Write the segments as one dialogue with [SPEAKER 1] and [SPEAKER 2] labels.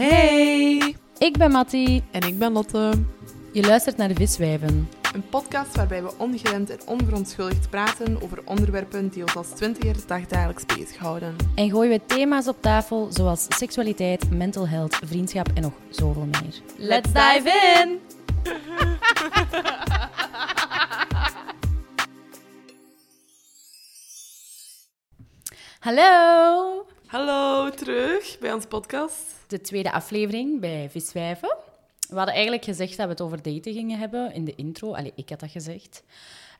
[SPEAKER 1] Hey!
[SPEAKER 2] Ik ben Mattie.
[SPEAKER 1] En ik ben Lotte.
[SPEAKER 2] Je luistert naar de Viswijven.
[SPEAKER 1] Een podcast waarbij we ongeremd en onverontschuldigd praten over onderwerpen die ons als twintigers dagdagelijks bezighouden.
[SPEAKER 2] En gooien we thema's op tafel zoals seksualiteit, mental health, vriendschap en nog zoveel meer. Let's dive in! Hallo!
[SPEAKER 1] Hallo, terug bij ons podcast.
[SPEAKER 2] De tweede aflevering bij Viswijven. We hadden eigenlijk gezegd dat we het over daten gingen hebben in de intro. Allee, ik had dat gezegd.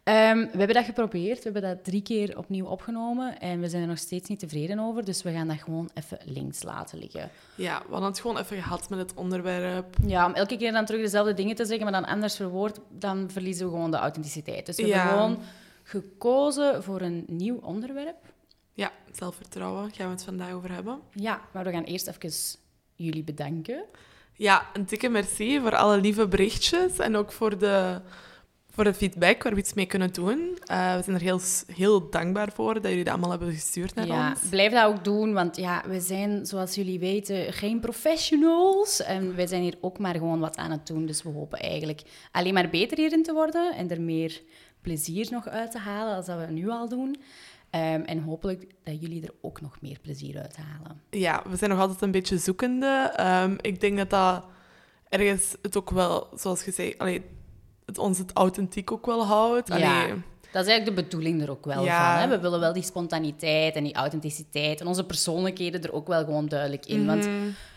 [SPEAKER 2] Ehm, we hebben dat geprobeerd. We hebben dat drie keer opnieuw opgenomen. En we zijn er nog steeds niet tevreden over. Dus we gaan dat gewoon even links laten liggen.
[SPEAKER 1] Ja, we hadden het gewoon even gehad met het onderwerp.
[SPEAKER 2] Ja, om elke keer dan terug dezelfde dingen te zeggen, maar dan anders verwoord, dan verliezen we gewoon de authenticiteit. Dus we
[SPEAKER 1] Ja.
[SPEAKER 2] hebben gewoon gekozen voor een nieuw onderwerp.
[SPEAKER 1] Ja, zelfvertrouwen gaan we het vandaag over hebben.
[SPEAKER 2] Ja, maar we gaan eerst even jullie bedanken.
[SPEAKER 1] Ja, een dikke merci voor alle lieve berichtjes en ook voor de, voor de feedback waar we iets mee kunnen doen. Eh, we zijn er heel, heel dankbaar voor dat jullie dat allemaal hebben gestuurd naar
[SPEAKER 2] Ja,
[SPEAKER 1] ons.
[SPEAKER 2] blijf dat ook doen, want ja, we zijn, zoals jullie weten, geen professionals. En wij zijn hier ook maar gewoon wat aan het doen. Dus we hopen eigenlijk alleen maar beter hierin te worden en er meer plezier nog uit te halen als dat we nu al doen. Ehm, en hopelijk dat jullie er ook nog meer plezier uit halen.
[SPEAKER 1] Ja, we zijn nog altijd een beetje zoekende. Ehm, ik denk dat dat ergens het ook wel, zoals je zei, allee, het ons het authentiek ook wel houdt. Allee,
[SPEAKER 2] Ja. Dat is eigenlijk de bedoeling er ook wel
[SPEAKER 1] Ja.
[SPEAKER 2] van. Hè? We willen wel die spontaniteit en die authenticiteit en onze persoonlijkheden er ook wel gewoon duidelijk in. Want
[SPEAKER 1] Mhm.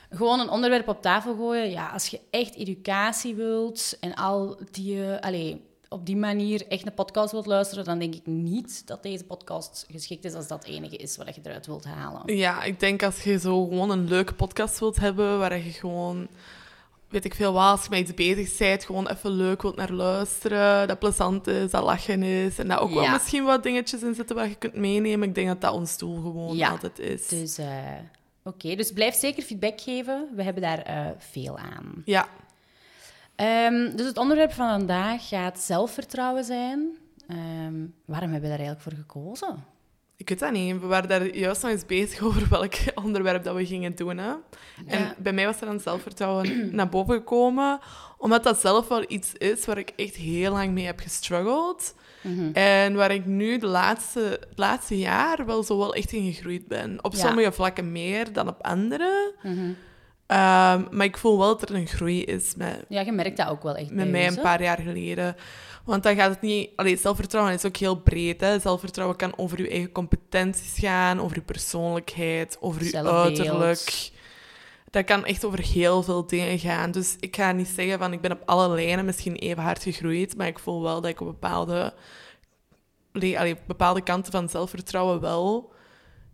[SPEAKER 2] gewoon een onderwerp op tafel gooien, ja, als je echt educatie wilt en al die, allee, op die manier echt een podcast wilt luisteren, dan denk ik niet dat deze podcast geschikt is als dat het enige is wat je eruit wilt halen.
[SPEAKER 1] Ja, ik denk als je zo gewoon een leuke podcast wilt hebben, waar je gewoon, weet ik veel wat, als je met iets bezig bent, gewoon even leuk wilt naar luisteren, dat plezant is, dat lachen is, en daar ook wel misschien wat dingetjes in zitten waar je kunt meenemen. Ik denk dat dat ons doel gewoon
[SPEAKER 2] Ja.
[SPEAKER 1] altijd is.
[SPEAKER 2] Dus eh, oké, dus blijf zeker feedback geven. We hebben daar eh, veel aan.
[SPEAKER 1] Ja,
[SPEAKER 2] Ehm, dus het onderwerp van vandaag gaat zelfvertrouwen zijn. Ehm, waarom hebben we daar eigenlijk voor gekozen?
[SPEAKER 1] ik weet dat niet. We waren daar juist nog eens bezig over welk onderwerp dat we gingen doen. Hè? En
[SPEAKER 2] Ja.
[SPEAKER 1] bij mij was er dan zelfvertrouwen naar boven gekomen, omdat dat zelf wel iets is waar ik echt heel lang mee heb gestruggeld.
[SPEAKER 2] Mhm.
[SPEAKER 1] En waar ik nu de laatste, het laatste jaar wel zo wel echt in gegroeid ben. Op
[SPEAKER 2] Ja.
[SPEAKER 1] sommige vlakken meer dan op andere.
[SPEAKER 2] Mhm.
[SPEAKER 1] Ehm, maar ik voel wel dat er een groei is met,
[SPEAKER 2] Ja, je merkt dat ook wel echt
[SPEAKER 1] met mij een paar jaar geleden. Want dan gaat het niet... Allee, zelfvertrouwen is ook heel breed. Hè? Zelfvertrouwen kan over je eigen competenties gaan, over je persoonlijkheid, over je uiterlijk. Dat kan echt over heel veel dingen gaan. Dus ik ga niet zeggen van ik ben op alle lijnen misschien even hard gegroeid, maar ik voel wel dat ik op bepaalde, allee, bepaalde kanten van zelfvertrouwen wel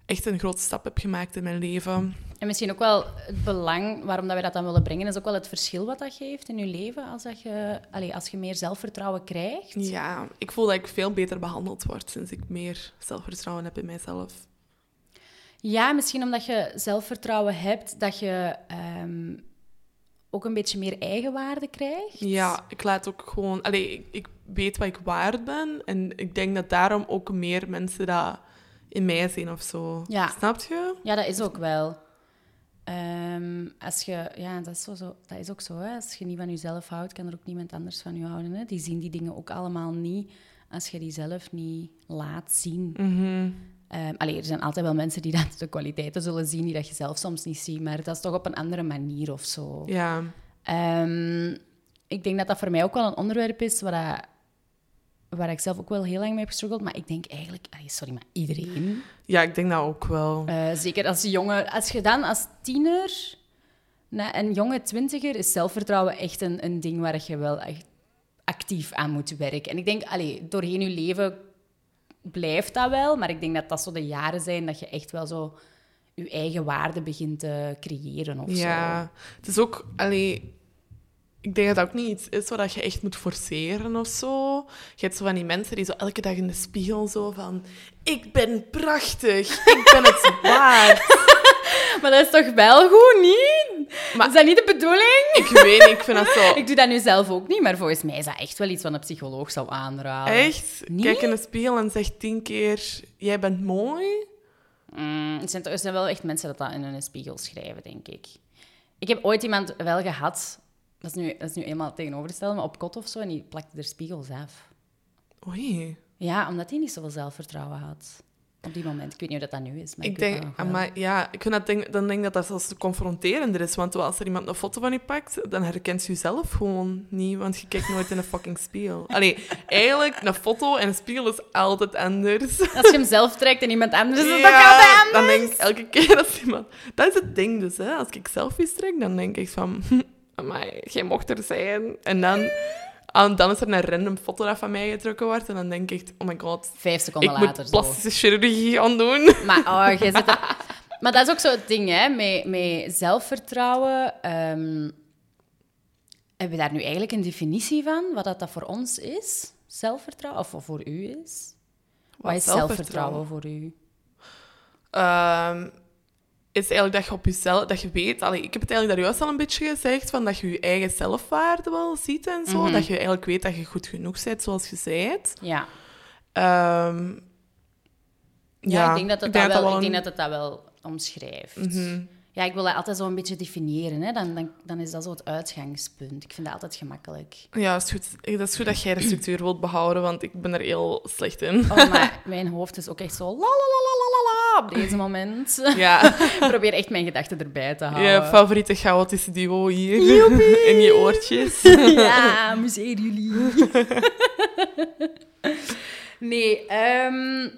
[SPEAKER 1] echt een grote stap heb gemaakt in mijn leven.
[SPEAKER 2] En misschien ook wel het belang waarom dat wij dat dan willen brengen, is ook wel het verschil wat dat geeft in je leven als, dat je, als je meer zelfvertrouwen krijgt.
[SPEAKER 1] Ja, ik voel dat ik veel beter behandeld word sinds ik meer zelfvertrouwen heb in mijzelf.
[SPEAKER 2] Ja, misschien omdat je zelfvertrouwen hebt, dat je ehm, ook een beetje meer eigenwaarde krijgt.
[SPEAKER 1] Ja, ik laat ook gewoon... Allee, ik, ik weet wat ik waard ben. En ik denk dat daarom ook meer mensen dat in mij zien of zo.
[SPEAKER 2] Ja.
[SPEAKER 1] Snap je?
[SPEAKER 2] Ja, dat is ook wel. Ehm, als je, ja, dat is, zo, zo, dat is ook zo. Hè. Als je niet van jezelf houdt, kan er ook niemand anders van je houden. Hè. Die zien die dingen ook allemaal niet als je die zelf niet laat zien. Ehm, allee, er zijn altijd wel mensen die dat de kwaliteiten zullen zien die dat je zelf soms niet ziet, maar dat is toch op een andere manier of zo.
[SPEAKER 1] Ja.
[SPEAKER 2] Ehm, ik denk dat dat voor mij ook wel een onderwerp is waar, dat- waar ik zelf ook wel heel lang mee heb gestruggeld, maar ik denk eigenlijk, sorry, maar iedereen.
[SPEAKER 1] ja, ik denk dat ook wel.
[SPEAKER 2] Eh, zeker als jonge, als je dan als tiener, na een jonge twintiger, is zelfvertrouwen echt een, een ding waar je wel echt actief aan moet werken. En ik denk, allee, doorheen je leven blijft dat wel, maar ik denk dat dat zo de jaren zijn dat je echt wel zo je eigen waarde begint te creëren of zo.
[SPEAKER 1] Ja. Het is ook... Allee, ik denk dat dat ook niet iets is wat je echt moet forceren of zo. Je hebt zo van die mensen die zo elke dag in de spiegel zo van... Ik ben prachtig, ik ben het waard.
[SPEAKER 2] Maar dat is toch wel goed, niet?
[SPEAKER 1] Maar-
[SPEAKER 2] is dat niet de bedoeling?
[SPEAKER 1] Ik weet niet, ik vind dat zo...
[SPEAKER 2] Ik doe dat nu zelf ook niet, maar volgens mij is dat echt wel iets wat een psycholoog zou aanraden.
[SPEAKER 1] Echt?
[SPEAKER 2] Nee?
[SPEAKER 1] Kijk in de spiegel en zeg tien keer... Jij bent mooi.
[SPEAKER 2] Mm, er, zijn, wel echt mensen dat dat in een spiegel schrijven, denk ik. Ik heb ooit iemand wel gehad, dat is nu, dat is nu eenmaal tegenovergesteld, maar op kot of zo, en die plakte er spiegels af.
[SPEAKER 1] Oei.
[SPEAKER 2] Ja, omdat hij niet zoveel zelfvertrouwen had. Op die moment. Ik weet niet of dat dat nu is, maar ik,
[SPEAKER 1] Ik denk,
[SPEAKER 2] dat
[SPEAKER 1] maar ja, ik vind dat denk, dan denk dat dat zelfs confronterender is. Want als er iemand een foto van je pakt, dan herkent je jezelf gewoon niet. Want je kijkt nooit in een fucking spiegel. Allee, eigenlijk, een foto en een spiegel is altijd anders.
[SPEAKER 2] Als je hem zelf trekt en iemand anders is
[SPEAKER 1] Ja,
[SPEAKER 2] altijd anders.
[SPEAKER 1] dan denk ik elke keer als iemand... Dat is het ding dus, hè. Als ik selfies trek, dan denk ik van... Maar jij mocht er zijn. En dan... en dan is er een random foto dat van mij getrokken wordt. En dan denk ik, oh my god,
[SPEAKER 2] Vijf seconden
[SPEAKER 1] ik
[SPEAKER 2] later.
[SPEAKER 1] moet
[SPEAKER 2] zo.
[SPEAKER 1] plastische chirurgie gaan doen.
[SPEAKER 2] Maar oh, jij zit er... Maar dat is ook zo het ding, hè. Met, met zelfvertrouwen... ehm, hebben we daar nu eigenlijk een definitie van? Wat dat, dat voor ons is? Zelfvertrouwen? Of voor u is? Wat is zelfvertrouwen voor u?
[SPEAKER 1] Ehm, is eigenlijk dat je op jezelf, dat je weet, allee, ik heb het eigenlijk daar juist al een beetje gezegd, van dat je je eigen zelfwaarde wel ziet en zo.
[SPEAKER 2] Mhm.
[SPEAKER 1] Dat je eigenlijk weet dat je goed genoeg bent zoals je bent.
[SPEAKER 2] Ja.
[SPEAKER 1] Ehm,
[SPEAKER 2] Ja, ik denk dat het dat, wel, ik denk dat het dat wel omschrijft.
[SPEAKER 1] Mhm.
[SPEAKER 2] Ja, ik wil dat altijd zo een beetje definiëren. Hè. Dan, dan, dan is dat zo het uitgangspunt. Ik vind dat altijd gemakkelijk.
[SPEAKER 1] Ja, dat is, goed. dat is goed dat jij de structuur wilt behouden, want ik ben er heel slecht in.
[SPEAKER 2] Oh, maar mijn hoofd is ook echt zo la la la la la la op deze moment.
[SPEAKER 1] Ja,
[SPEAKER 2] ik probeer echt mijn gedachten erbij te houden.
[SPEAKER 1] je favoriete chaotische duo hier. In je oortjes.
[SPEAKER 2] ja, museer jullie. nee, ehm,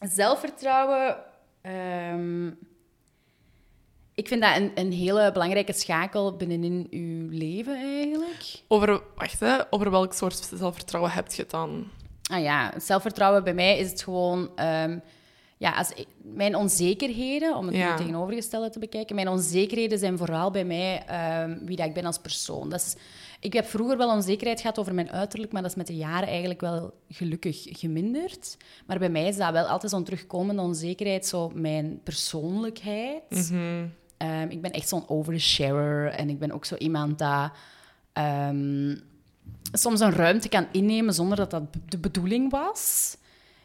[SPEAKER 2] zelfvertrouwen. ehm, ik vind dat een, een hele belangrijke schakel binnenin uw leven eigenlijk.
[SPEAKER 1] Over, wacht, hè, over welk soort zelfvertrouwen heb je het dan?
[SPEAKER 2] Ah ja, zelfvertrouwen bij mij is het gewoon... ehm, ja, als ik- mijn onzekerheden, om het
[SPEAKER 1] Ja.
[SPEAKER 2] nu tegenovergestelde te bekijken, mijn onzekerheden zijn vooral bij mij ehm, wie dat ik ben als persoon. Dat is, ik heb vroeger wel onzekerheid gehad over mijn uiterlijk, maar dat is met de jaren eigenlijk wel gelukkig geminderd. Maar bij mij is dat wel altijd zo'n terugkomende onzekerheid, zo mijn persoonlijkheid. Ehm, ik ben echt zo'n oversharer en ik ben ook zo iemand dat ehm, soms een ruimte kan innemen zonder dat dat de bedoeling was.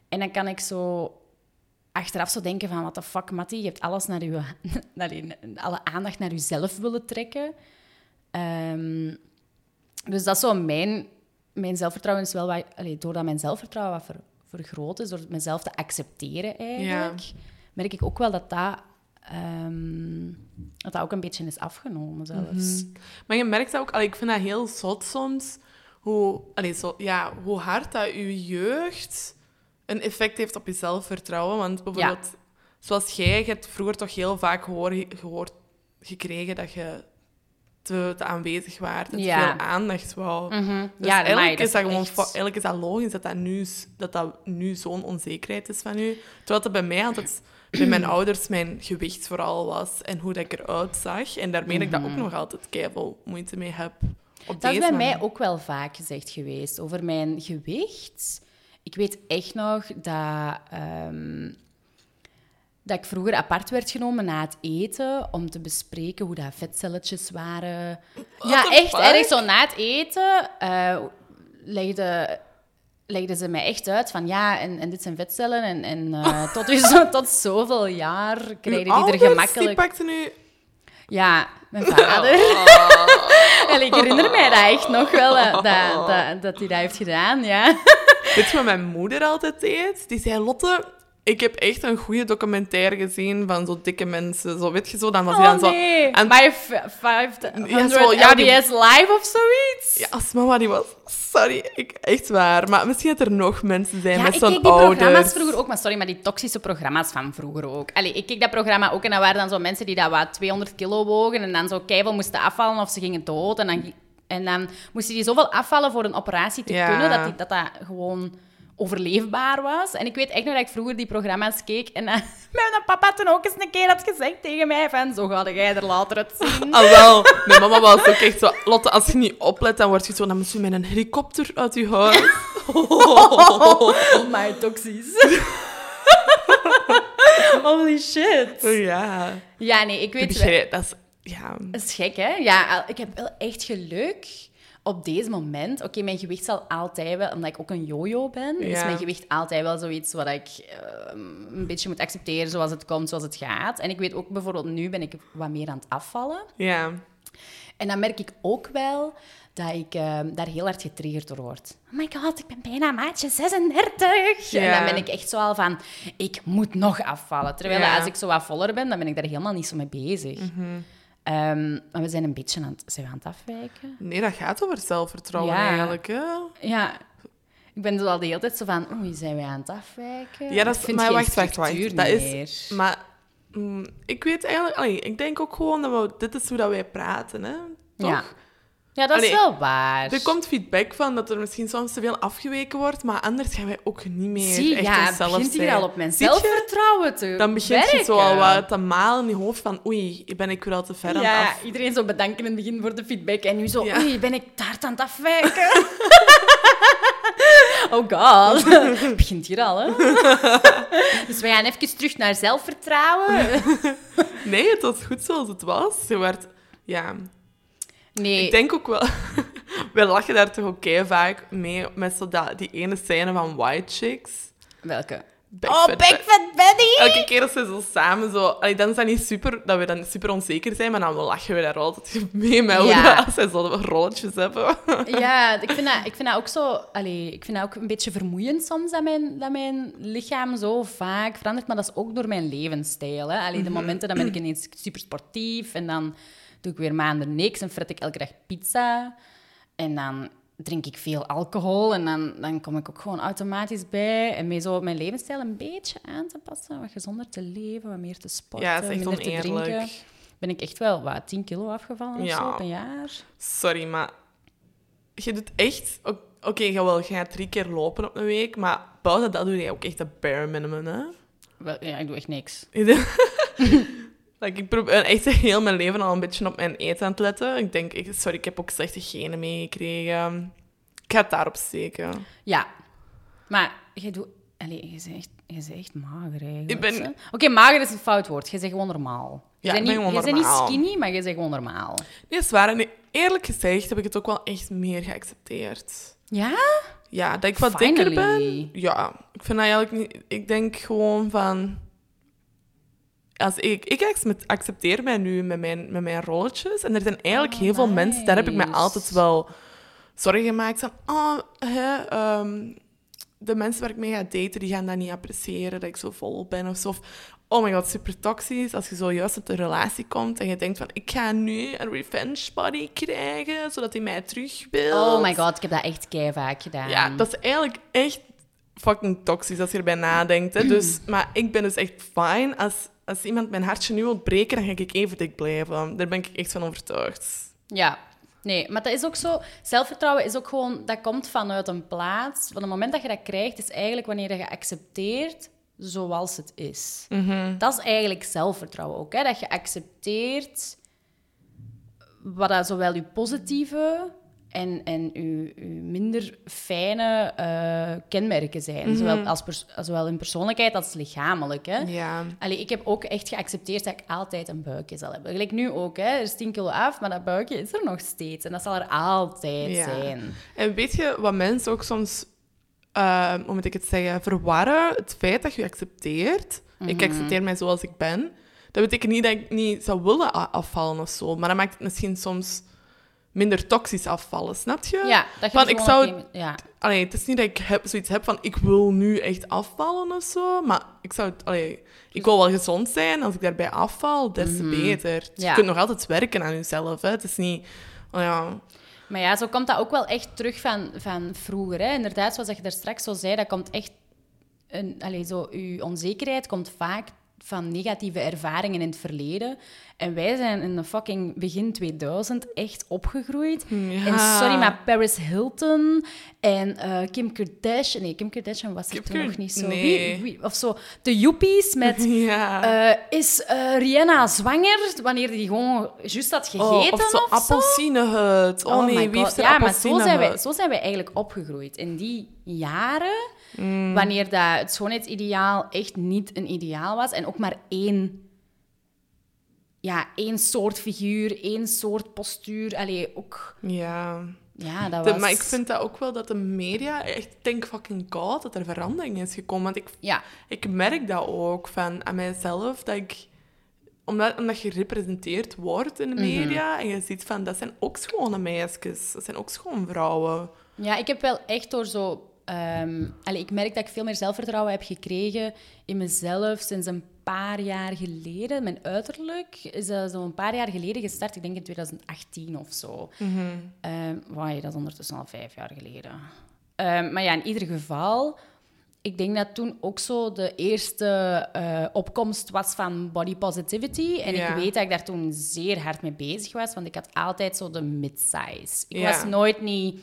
[SPEAKER 2] En dan kan ik zo achteraf zo denken van, what the fuck, Mattie, je hebt alles naar je, alle aandacht naar jezelf willen trekken. Ehm, dus dat is zo mijn, mijn zelfvertrouwen is wel wat, allee, doordat mijn zelfvertrouwen wat ver, vergroot is, door mezelf te accepteren eigenlijk, merk ik ook wel dat dat, ehm, dat dat ook een beetje is afgenomen zelfs.
[SPEAKER 1] Maar je merkt dat ook, allee, ik vind dat heel zot soms, hoe, allee, zo, ja, hoe hard dat je jeugd een effect heeft op je zelfvertrouwen. Want bijvoorbeeld, zoals jij, je hebt vroeger toch heel vaak gehoor, gehoord gekregen dat je te, te aanwezig waart en te veel aandacht wou.
[SPEAKER 2] Mhm.
[SPEAKER 1] Dus
[SPEAKER 2] Ja,
[SPEAKER 1] eigenlijk, is dat gewoon,
[SPEAKER 2] echt-
[SPEAKER 1] fa- eigenlijk is dat logisch dat dat nu, dat dat nu zo'n onzekerheid is van u. Terwijl dat bij mij altijd, bij mijn ouders, mijn gewicht vooral was en hoe dat ik eruit zag. En daarmee dat ik dat ook nog altijd keiveel moeite mee heb. Op
[SPEAKER 2] Mhm. Dat is bij mij ook wel vaak gezegd geweest. Over mijn gewicht. Ik weet echt nog dat, ehm, dat ik vroeger apart werd genomen na het eten om te bespreken hoe dat vetcelletjes waren. ja, echt
[SPEAKER 1] fuck?
[SPEAKER 2] erg zo na het eten eh legde, legden ze mij echt uit van ja, en, en dit zijn vetcellen en, en eh, tot, zo, tot zoveel jaar
[SPEAKER 1] Uw
[SPEAKER 2] krijgen die er gemakkelijk...
[SPEAKER 1] Die pakten nu...
[SPEAKER 2] Ja, mijn vader. En ik herinner mij dat echt nog wel, eh, dat, dat, dat hij dat heeft gedaan, ja.
[SPEAKER 1] Weet je wat mijn moeder altijd deed? Die zei, Lotte, ik heb echt een goede documentaire gezien van zo dikke mensen. Zo, weet je zo, dan was hij
[SPEAKER 2] Oh
[SPEAKER 1] dan zo...
[SPEAKER 2] nee,
[SPEAKER 1] en-
[SPEAKER 2] My f- 500
[SPEAKER 1] Ja, zo, ja, die-
[SPEAKER 2] Live of zoiets.
[SPEAKER 1] Ja, als mama die was... Sorry, ik, echt waar. Maar misschien dat er nog mensen zijn
[SPEAKER 2] Ja,
[SPEAKER 1] met
[SPEAKER 2] ik
[SPEAKER 1] zo'n
[SPEAKER 2] keek die
[SPEAKER 1] ouders.
[SPEAKER 2] programma's vroeger ook, maar sorry, maar die toxische programma's van vroeger ook. Allee, ik keek dat programma ook en dat waren dan zo mensen die dat wat 200 kilo wogen en dan zo keiveel moesten afvallen of ze gingen dood. En dan, en dan moesten die zoveel afvallen voor een operatie te
[SPEAKER 1] Ja.
[SPEAKER 2] kunnen, dat, die, dat dat gewoon overleefbaar was. En ik weet echt nog dat ik vroeger die programma's keek en dan, mijn papa toen ook eens een keer had gezegd tegen mij van, zo ga jij er later het zien.
[SPEAKER 1] Ah, wel. Mijn mama was ook echt zo... Lotte, als je niet oplet, dan word je zo... Dan moet je met een helikopter uit je huis.
[SPEAKER 2] Maar toxisch. Holy shit.
[SPEAKER 1] ja.
[SPEAKER 2] Ja, nee, ik weet...
[SPEAKER 1] Dat is... Ja.
[SPEAKER 2] Dat is gek, hè? Ja, ik heb wel echt geluk. op deze moment, oké, mijn gewicht zal altijd wel, omdat ik ook een jojo ben, is mijn gewicht altijd wel zoiets wat ik eh, een beetje moet accepteren zoals het komt, zoals het gaat. En ik weet ook bijvoorbeeld, nu ben ik wat meer aan het afvallen.
[SPEAKER 1] Ja.
[SPEAKER 2] En dan merk ik ook wel dat ik eh, daar heel hard getriggerd door word. Oh my god, ik ben bijna maatje 36. En
[SPEAKER 1] Ja.
[SPEAKER 2] dan ben ik echt zo al van, ik moet nog afvallen. Terwijl
[SPEAKER 1] Ja.
[SPEAKER 2] als ik zo wat voller ben, dan ben ik daar helemaal niet zo mee bezig.
[SPEAKER 1] Mhm.
[SPEAKER 2] Ehm, maar we zijn een beetje aan het, zijn we aan het afwijken.
[SPEAKER 1] Nee, dat gaat over zelfvertrouwen
[SPEAKER 2] Ja.
[SPEAKER 1] eigenlijk. Hè?
[SPEAKER 2] Ja, ik ben zo al de hele tijd zo van, oei, zijn we aan het afwijken?
[SPEAKER 1] Ja, dat is...
[SPEAKER 2] vind
[SPEAKER 1] Maar wacht, wacht, wacht. Dat
[SPEAKER 2] meer.
[SPEAKER 1] is... Maar mm, ik weet eigenlijk... allee, ik denk ook gewoon dat we... Dit is hoe dat wij praten, hè? Toch?
[SPEAKER 2] Ja. Ja, dat is wel waar.
[SPEAKER 1] Er komt feedback van dat er misschien soms te veel afgeweken wordt, maar anders gaan wij ook niet meer
[SPEAKER 2] Zie,
[SPEAKER 1] echt
[SPEAKER 2] ja,
[SPEAKER 1] onszelf
[SPEAKER 2] begint hier al op mijn
[SPEAKER 1] Ziet je?
[SPEAKER 2] zelfvertrouwen te
[SPEAKER 1] Dan begint je
[SPEAKER 2] werken.
[SPEAKER 1] zo al wat te malen in je hoofd van oei, ben ik weer al te ver aan het
[SPEAKER 2] Ja,
[SPEAKER 1] af.
[SPEAKER 2] iedereen zo bedanken in het begin voor de feedback. En nu zo,
[SPEAKER 1] Ja.
[SPEAKER 2] oei, ben ik taart aan het afwijken? oh god. Het begint hier al, hè? dus we gaan even terug naar zelfvertrouwen.
[SPEAKER 1] Nee, het was goed zoals het was. Je werd... Ja,
[SPEAKER 2] Nee,
[SPEAKER 1] ik denk ook wel... wij lachen daar toch ook kei vaak mee met zo dat, die ene scène van White Chicks.
[SPEAKER 2] welke?
[SPEAKER 1] Back
[SPEAKER 2] oh,
[SPEAKER 1] Fat
[SPEAKER 2] Fat Betty!
[SPEAKER 1] Elke keer als ze zo samen zo... Allee, dan is dat niet super... Dat we dan super onzeker zijn, maar dan lachen we daar altijd mee met hoe
[SPEAKER 2] Ja.
[SPEAKER 1] dat- als zij zo rolletjes hebben.
[SPEAKER 2] Ja, ik vind, dat, ik vind dat ook zo... Allee, ik vind dat ook een beetje vermoeiend soms, dat mijn, dat mijn lichaam zo vaak verandert. Maar dat is ook door mijn levensstijl. Hè. Allee, de momenten, dan ben ik ineens super sportief. En dan doe ik weer maanden niks en fret ik elke dag pizza. En dan drink ik veel alcohol. En dan, dan kom ik ook gewoon automatisch bij. En mee zo mijn levensstijl een beetje aan te passen. Wat gezonder te leven, wat meer te sporten,
[SPEAKER 1] Ja, het is echt
[SPEAKER 2] minder te
[SPEAKER 1] oneerlijk.
[SPEAKER 2] drinken. Ben ik echt wel, wat, 10 kilo afgevallen of zo op een jaar?
[SPEAKER 1] Sorry, maar je doet echt... Oké, je wel, je gaat drie keer lopen op een week, maar buiten dat doe je ook echt de bare minimum, hè?
[SPEAKER 2] Wel, ja, ik doe echt niks.
[SPEAKER 1] like, ik probeer echt heel mijn leven al een beetje op mijn eten aan te letten. Ik denk, sorry, ik heb ook slechte genen meegekregen. Ik ga het daarop steken.
[SPEAKER 2] Ja. Maar je doet... Allee, je zegt, je zegt mager eigenlijk.
[SPEAKER 1] Ik ben-?
[SPEAKER 2] Oké, mager is een fout woord. Je zegt gewoon normaal. Je
[SPEAKER 1] Ja,
[SPEAKER 2] bent
[SPEAKER 1] ik
[SPEAKER 2] niet, je bent niet skinny, maar je zegt gewoon normaal.
[SPEAKER 1] Nee, is waar. En eerlijk gezegd heb ik het ook wel echt meer geaccepteerd.
[SPEAKER 2] Ja?
[SPEAKER 1] Ja, dat ik wat dikker ben. Ja, ik vind dat eigenlijk niet... Ik denk gewoon van... Als ik, ik accept- accepteer mij nu met mijn, met mijn rolletjes. En er zijn eigenlijk
[SPEAKER 2] Oh,
[SPEAKER 1] heel veel mensen... Daar heb ik me altijd wel zorgen gemaakt van... Oh, hè, ehm, de mensen waar ik mee ga daten, die gaan dat niet appreciëren. Dat ik zo vol ben of zo. Of, oh my god, super toxisch. Als je zo juist uit een relatie komt en je denkt van... Ik ga nu een revenge body krijgen, zodat hij mij terug wil.
[SPEAKER 2] Oh my god, ik heb dat echt kei vaak gedaan.
[SPEAKER 1] Ja, dat is eigenlijk echt fucking toxisch als je erbij nadenkt. Hè. Dus, maar ik ben dus echt fine. Als, als iemand mijn hartje nu wil breken, dan ga ik even dik blijven. Daar ben ik echt van overtuigd.
[SPEAKER 2] Ja. Nee, maar dat is ook zo... Zelfvertrouwen is ook gewoon... Dat komt vanuit een plaats. Van het moment dat je dat krijgt, is eigenlijk wanneer je accepteert zoals het is. Dat is eigenlijk zelfvertrouwen ook. Hè? Dat je accepteert wat dat zowel je positieve en, en je minder fijne eh, kenmerken zijn. Zowel, als zowel in persoonlijkheid als lichamelijk. Hè?
[SPEAKER 1] Ja.
[SPEAKER 2] Allee, ik heb ook echt geaccepteerd dat ik altijd een buikje zal hebben. Gelijk nu ook, hè. er is 10 kilo af, maar dat buikje is er nog steeds. En dat zal er altijd
[SPEAKER 1] Ja.
[SPEAKER 2] zijn.
[SPEAKER 1] En weet je wat mensen ook soms, eh, hoe moet ik het zeggen, verwarren? Het feit dat je accepteert. Ik
[SPEAKER 2] Mhm.
[SPEAKER 1] accepteer mij zoals ik ben. Dat betekent niet dat ik niet zou willen afvallen of zo. Maar dat maakt het misschien soms minder toxisch afvallen, snap je?
[SPEAKER 2] Ja, dat je er
[SPEAKER 1] ik zou-
[SPEAKER 2] Ja.
[SPEAKER 1] Allee, het is niet dat ik heb, zoiets heb van ik wil nu echt afvallen of zo, maar ik zou het, allee, ik wil wel gezond zijn. Als ik daarbij afval, des te beter. Dus
[SPEAKER 2] Ja.
[SPEAKER 1] Je kunt nog altijd werken aan jezelf. Hè. Het is niet, oh ja,
[SPEAKER 2] Maar ja, zo komt dat ook wel echt terug van, van vroeger. Hè. Inderdaad, zoals je daar straks zo zei, dat komt echt... Een, allee, zo, je onzekerheid komt vaak van negatieve ervaringen in het verleden. En wij zijn in de fucking begin 2000 echt opgegroeid.
[SPEAKER 1] Ja.
[SPEAKER 2] En sorry, maar Paris Hilton en eh, Kim Kardashian... Nee, Kim Kardashian was er toen nog niet zo.
[SPEAKER 1] nee.
[SPEAKER 2] Wie, wie, of zo, de Joepies met...
[SPEAKER 1] ja.
[SPEAKER 2] eh, is eh, Rihanna zwanger wanneer die gewoon juist had gegeten
[SPEAKER 1] oh, of zo appelsinehut. Oh, nee,
[SPEAKER 2] my
[SPEAKER 1] wie heeft er
[SPEAKER 2] Ja, maar zo zijn, wij, zo zijn wij eigenlijk opgegroeid. In die jaren,
[SPEAKER 1] Mm.
[SPEAKER 2] wanneer dat het schoonheidsideaal echt niet een ideaal was en ook maar één, ja, één soort figuur, één soort postuur. Allee, ook...
[SPEAKER 1] Ja.
[SPEAKER 2] ja, dat
[SPEAKER 1] De-
[SPEAKER 2] was...
[SPEAKER 1] maar ik vind dat ook wel dat de media, echt denk fucking god dat er verandering is gekomen. Want ik,
[SPEAKER 2] Ja,
[SPEAKER 1] ik merk dat ook van aan mijzelf, dat ik, omdat, omdat je gerepresenteerd wordt in de
[SPEAKER 2] Mhm.
[SPEAKER 1] media en je ziet van, dat zijn ook schone meisjes, dat zijn ook schoon vrouwen.
[SPEAKER 2] Ja, ik heb wel echt door zo... ehm, allee, ik merk dat ik veel meer zelfvertrouwen heb gekregen in mezelf sinds een paar jaar geleden. Mijn uiterlijk is uh, zo'n paar jaar geleden gestart. Ik denk in 2018 of zo. Ehm, wauw, dat is ondertussen al vijf jaar geleden. Ehm, maar ja, in ieder geval... Ik denk dat toen ook zo de eerste eh, opkomst was van body positivity. En
[SPEAKER 1] Ja.
[SPEAKER 2] ik weet dat ik daar toen zeer hard mee bezig was, want ik had altijd zo de mid-size. Ik
[SPEAKER 1] Ja.
[SPEAKER 2] was nooit niet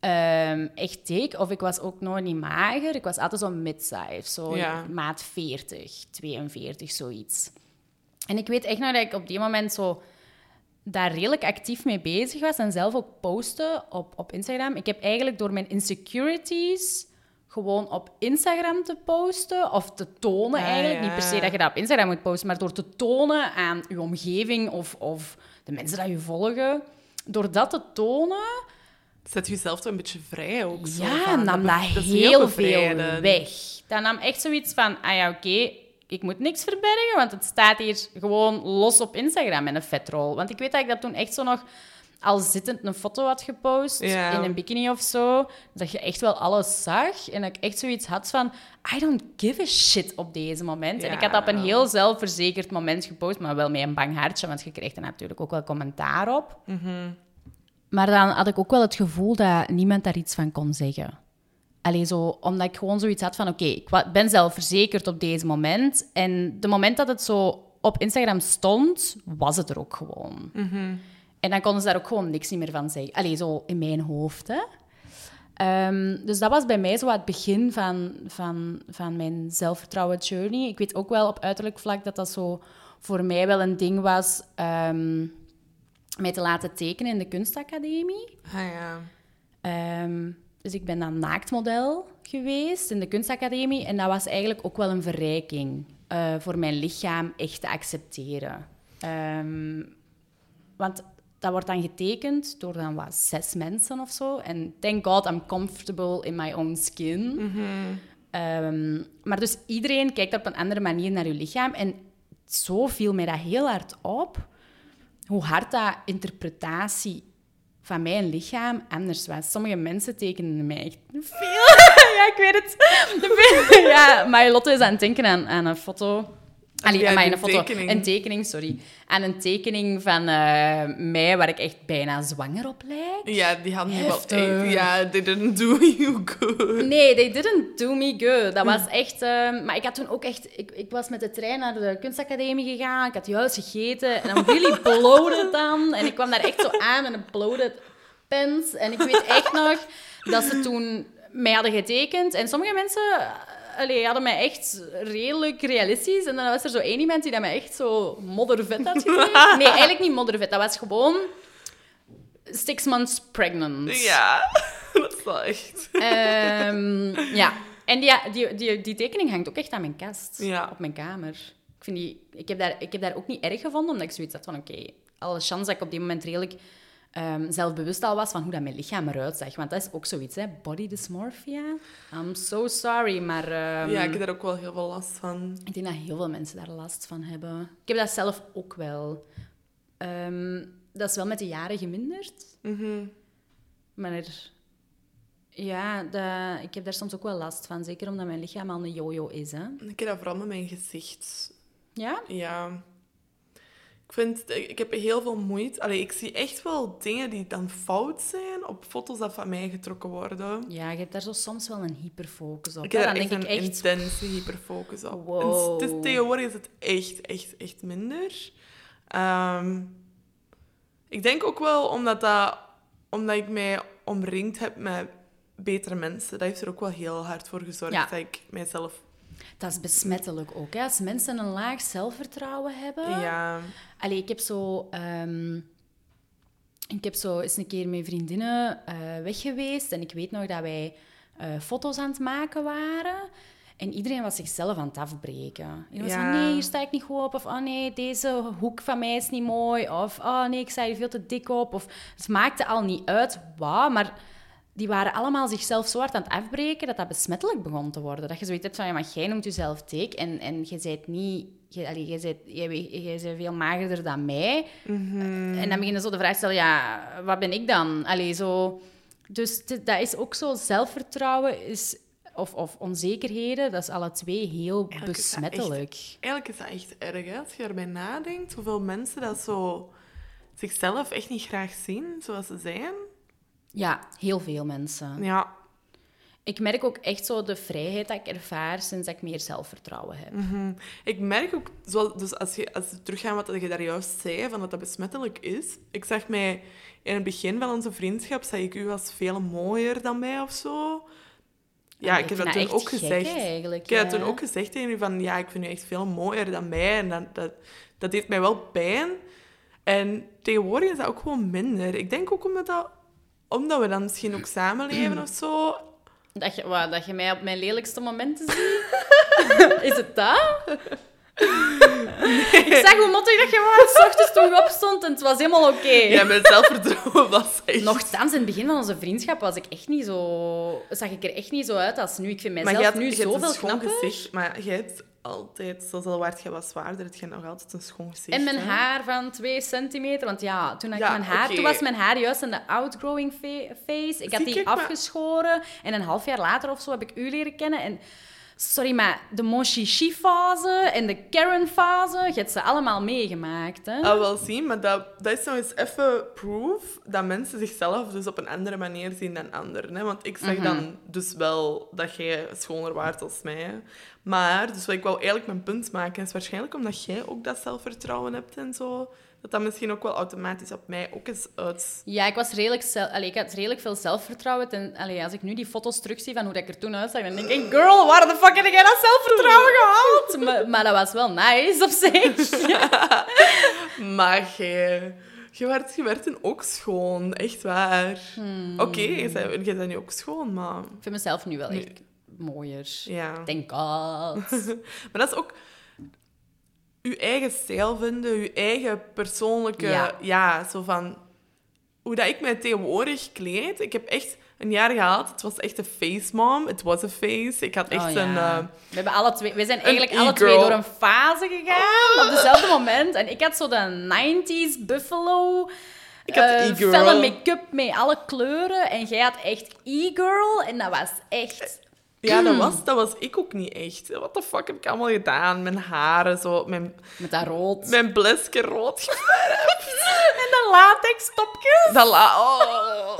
[SPEAKER 2] ehm, echt dik, of ik was ook nooit niet mager. Ik was altijd zo mid-size, zo
[SPEAKER 1] Ja.
[SPEAKER 2] maat 40, 42, zoiets. En ik weet echt nog dat ik op die moment zo daar redelijk actief mee bezig was en zelf ook postte op, op Instagram. Ik heb eigenlijk door mijn insecurities gewoon op Instagram te posten of te tonen
[SPEAKER 1] Ah,
[SPEAKER 2] eigenlijk.
[SPEAKER 1] ja.
[SPEAKER 2] Niet per se dat je dat op Instagram moet posten, maar door te tonen aan je omgeving of, of de mensen die je volgen. Door dat te tonen,
[SPEAKER 1] Zet jezelf toch een beetje vrij ook. Zo,
[SPEAKER 2] ja,
[SPEAKER 1] van,
[SPEAKER 2] nam dat heel veel weg. Dat nam echt zoiets van, ah ja, oké, ik moet niks verbergen, want het staat hier gewoon los op Instagram in een vetrol. Want ik weet dat ik dat toen echt zo nog al zittend een foto had gepost
[SPEAKER 1] Ja.
[SPEAKER 2] in een bikini of zo, dat je echt wel alles zag en dat ik echt zoiets had van, I don't give a shit op deze moment. En ik had dat op een heel zelfverzekerd moment gepost, maar wel met een bang hartje, want je kreeg er natuurlijk ook wel commentaar op. Maar dan had ik ook wel het gevoel dat niemand daar iets van kon zeggen. Allee, zo, omdat ik gewoon zoiets had van... Oké, ik ben zelfverzekerd op deze moment. En de moment dat het zo op Instagram stond, was het er ook gewoon. En dan konden ze daar ook gewoon niks niet meer van zeggen. Allee, zo in mijn hoofd, hè. Ehm, dus dat was bij mij zo het begin van, van, van mijn zelfvertrouwen journey. Ik weet ook wel op uiterlijk vlak dat dat zo voor mij wel een ding was... ehm, mij te laten tekenen in de kunstacademie.
[SPEAKER 1] Ah ja.
[SPEAKER 2] Ehm, dus ik ben dan naaktmodel geweest in de kunstacademie. En dat was eigenlijk ook wel een verrijking eh, voor mijn lichaam echt te accepteren. Ehm, want dat wordt dan getekend door dan wat zes mensen of zo. En thank God I'm comfortable in my own skin. Ehm, maar dus iedereen kijkt op een andere manier naar je lichaam. En zo viel mij dat heel hard op. Hoe hard dat interpretatie van mijn lichaam anders was. Sommige mensen tekenen mij echt veel. ja, ik weet het. ja, maar Lotte is aan het denken aan, aan een foto. Allee,
[SPEAKER 1] Ja,
[SPEAKER 2] een foto.
[SPEAKER 1] tekening.
[SPEAKER 2] Een tekening, sorry. Aan een tekening van eh, mij waar ik echt bijna zwanger op lijk.
[SPEAKER 1] Ja, die hadden nu wel echt... Ja, they didn't do you good.
[SPEAKER 2] Nee, they didn't do me good. Dat was echt... eh, maar ik had toen ook echt... Ik, ik was met de trein naar de kunstacademie gegaan. Ik had juist gegeten. En dan really bloated dan. En ik kwam daar echt zo aan met een bloated pens. En ik weet echt nog dat ze toen mij hadden getekend. En sommige mensen... Allee, hadden mij echt redelijk realistisch. En dan was er zo één iemand die dat mij echt zo moddervet had gegeven. Nee, eigenlijk niet moddervet. Dat was gewoon six months pregnant.
[SPEAKER 1] Ja, dat is wel echt...
[SPEAKER 2] Ehm, ja, en die, die, die, die tekening hangt ook echt aan mijn kast,
[SPEAKER 1] Ja.
[SPEAKER 2] op mijn kamer. Ik, vind die, ik, heb daar, ik heb daar ook niet erg gevonden, omdat ik zoiets had van, oké, alle chance dat ik op die moment redelijk ehm, zelfbewust al was van hoe dat mijn lichaam eruit zag. Want dat is ook zoiets, hè, body dysmorphia. I'm so sorry, maar ehm,
[SPEAKER 1] Ja, ik heb daar ook wel heel veel last van.
[SPEAKER 2] ik denk dat heel veel mensen daar last van hebben. Ik heb dat zelf ook wel. Ehm, dat is wel met de jaren geminderd.
[SPEAKER 1] Mhm.
[SPEAKER 2] Maar er- ja, ik heb daar soms ook wel last van. Zeker omdat mijn lichaam al een jojo is. Hè?
[SPEAKER 1] Ik heb dat vooral met mijn gezicht.
[SPEAKER 2] Ja?
[SPEAKER 1] Ja. Ik vind... Ik heb heel veel moeite... Allee, ik zie echt wel dingen die dan fout zijn op foto's dat van mij getrokken worden.
[SPEAKER 2] Ja, je hebt daar zo soms wel een hyperfocus op.
[SPEAKER 1] Ik heb daar
[SPEAKER 2] denk
[SPEAKER 1] echt
[SPEAKER 2] ik
[SPEAKER 1] een
[SPEAKER 2] echt...
[SPEAKER 1] intense hyperfocus op.
[SPEAKER 2] Wow.
[SPEAKER 1] En het is, tegenwoordig is het echt, echt, echt minder. Ehm, ik denk ook wel omdat, dat, omdat ik mij omringd heb met betere mensen. Dat heeft er ook wel heel hard voor gezorgd
[SPEAKER 2] Ja.
[SPEAKER 1] dat ik mijzelf...
[SPEAKER 2] Dat is besmettelijk ook. Hè? Als mensen een laag zelfvertrouwen hebben...
[SPEAKER 1] Ja,
[SPEAKER 2] Allee, ik heb zo... ehm, ik heb zo eens een keer met vriendinnen eh, weg geweest. En ik weet nog dat wij eh, foto's aan het maken waren. En iedereen was zichzelf aan het afbreken. Iedereen was
[SPEAKER 1] Ja.
[SPEAKER 2] van, nee, hier sta ik niet goed op. Of, oh nee, deze hoek van mij is niet mooi. Of, oh nee, ik sta hier veel te dik op. Of, het maakte al niet uit wat, maar die waren allemaal zichzelf zo hard aan het afbreken dat dat besmettelijk begon te worden. Dat je zoiets hebt van, ja, maar jij noemt jezelf dik en, en je bent niet... Je, bent, je, bent veel magerder dan mij. En dan beginnen zo de vraag te stellen, ja, wat ben ik dan? Allee, zo... Dus dat is ook zo, zelfvertrouwen is, of, of onzekerheden, dat is alle twee heel
[SPEAKER 1] Eigenlijk is dat
[SPEAKER 2] besmettelijk.
[SPEAKER 1] Eigenlijk is dat echt erg, hè? als je erbij nadenkt. Hoeveel mensen dat zo zichzelf echt niet graag zien zoals ze zijn.
[SPEAKER 2] Ja, heel veel mensen.
[SPEAKER 1] Ja,
[SPEAKER 2] Ik merk ook echt zo de vrijheid dat ik ervaar sinds dat ik meer zelfvertrouwen heb.
[SPEAKER 1] Mhm. ik merk ook, zo, dus als je, als we teruggaan wat je daar juist zei, van dat dat besmettelijk is. Ik zag mij in het begin van onze vriendschap, zag ik u als veel mooier dan mij of zo. Ja,
[SPEAKER 2] Ah,
[SPEAKER 1] ik, heb dat toen ook gezegd.
[SPEAKER 2] eigenlijk.
[SPEAKER 1] Ik heb dat toen ook gezegd tegen u van, ja, ik vind u echt veel mooier dan mij. En dat, dat, dat deed mij wel pijn. En tegenwoordig is dat ook gewoon minder. Ik denk ook omdat, dat, omdat we dan misschien ook samenleven of zo.
[SPEAKER 2] Dat je, wat, dat je mij op mijn lelijkste momenten ziet? is het dat? Ik zag hoe mottig dat je was, s ochtends toen opstond en het was helemaal oké.
[SPEAKER 1] Ja, mijn zelfvertrouwen was echt...
[SPEAKER 2] Nochtans, in het begin van onze vriendschap was ik echt niet zo... Zag ik er echt niet zo uit als nu. Ik vind
[SPEAKER 1] maar
[SPEAKER 2] mijzelf
[SPEAKER 1] hebt,
[SPEAKER 2] nu zoveel knapper.
[SPEAKER 1] gezicht. Maar je hebt altijd, zoals al waard je was zwaarder, heb je nog altijd een schoon gezicht.
[SPEAKER 2] En mijn
[SPEAKER 1] hè?
[SPEAKER 2] haar van 2 centimeter. Want ja, toen had ik mijn haar... Toen was mijn haar juist in de outgrowing phase. Ik had
[SPEAKER 1] Zie,
[SPEAKER 2] die
[SPEAKER 1] maar-
[SPEAKER 2] afgeschoren. En een half jaar later of zo heb ik u leren kennen. En sorry, maar de Monchichi-fase en de Karen-fase... Je hebt ze allemaal meegemaakt, hè?
[SPEAKER 1] Ah, wel zien, maar dat, dat is nog eens even proof dat mensen zichzelf dus op een andere manier zien dan anderen. Hè? Want ik zeg
[SPEAKER 2] Mhm.
[SPEAKER 1] dan dus wel dat jij schoner waard als mij. Maar, dus wat ik wou eigenlijk mijn punt maken, is waarschijnlijk omdat jij ook dat zelfvertrouwen hebt en zo, dat dat misschien ook wel automatisch op mij ook eens uit...
[SPEAKER 2] Ja, ik, was redelijk zel- allee, ik had redelijk veel zelfvertrouwen. En allee, als ik nu die foto's terugzie van hoe dat ik er toen uitzag, dan denk ik, girl, waar de fuck heb jij dat zelfvertrouwen gehaald? maar, maar dat was wel nice op zich.
[SPEAKER 1] Maar jij... Je werd, je werd toen ook schoon, echt waar.
[SPEAKER 2] Hmm.
[SPEAKER 1] Oké, je bent je bent nu ook schoon, maar...
[SPEAKER 2] Ik vind mezelf nu wel echt mooier.
[SPEAKER 1] Ja.
[SPEAKER 2] Thank God.
[SPEAKER 1] Maar dat is ook je eigen stijl vinden, je eigen persoonlijke...
[SPEAKER 2] Ja.
[SPEAKER 1] Ja, zo van... Hoe dat ik mij tegenwoordig kleed. Ik heb echt een jaar gehad. Het was echt een face mom. Het was een face. Ik had echt
[SPEAKER 2] Oh, ja.
[SPEAKER 1] een... eh,
[SPEAKER 2] we, hebben alle twee, we zijn eigenlijk alle twee door een fase gegaan op dezelfde moment. En ik had zo de 90s buffalo.
[SPEAKER 1] Ik had e-girl.
[SPEAKER 2] felle make-up met alle kleuren. En jij had echt e-girl. En dat was echt...
[SPEAKER 1] ja, dat was, dat was ik ook niet echt. What the fuck heb ik allemaal gedaan? Mijn haren, zo... Mijn,
[SPEAKER 2] Met dat rood.
[SPEAKER 1] mijn blesje rood
[SPEAKER 2] En de latex topjes.
[SPEAKER 1] Dat la... Oh.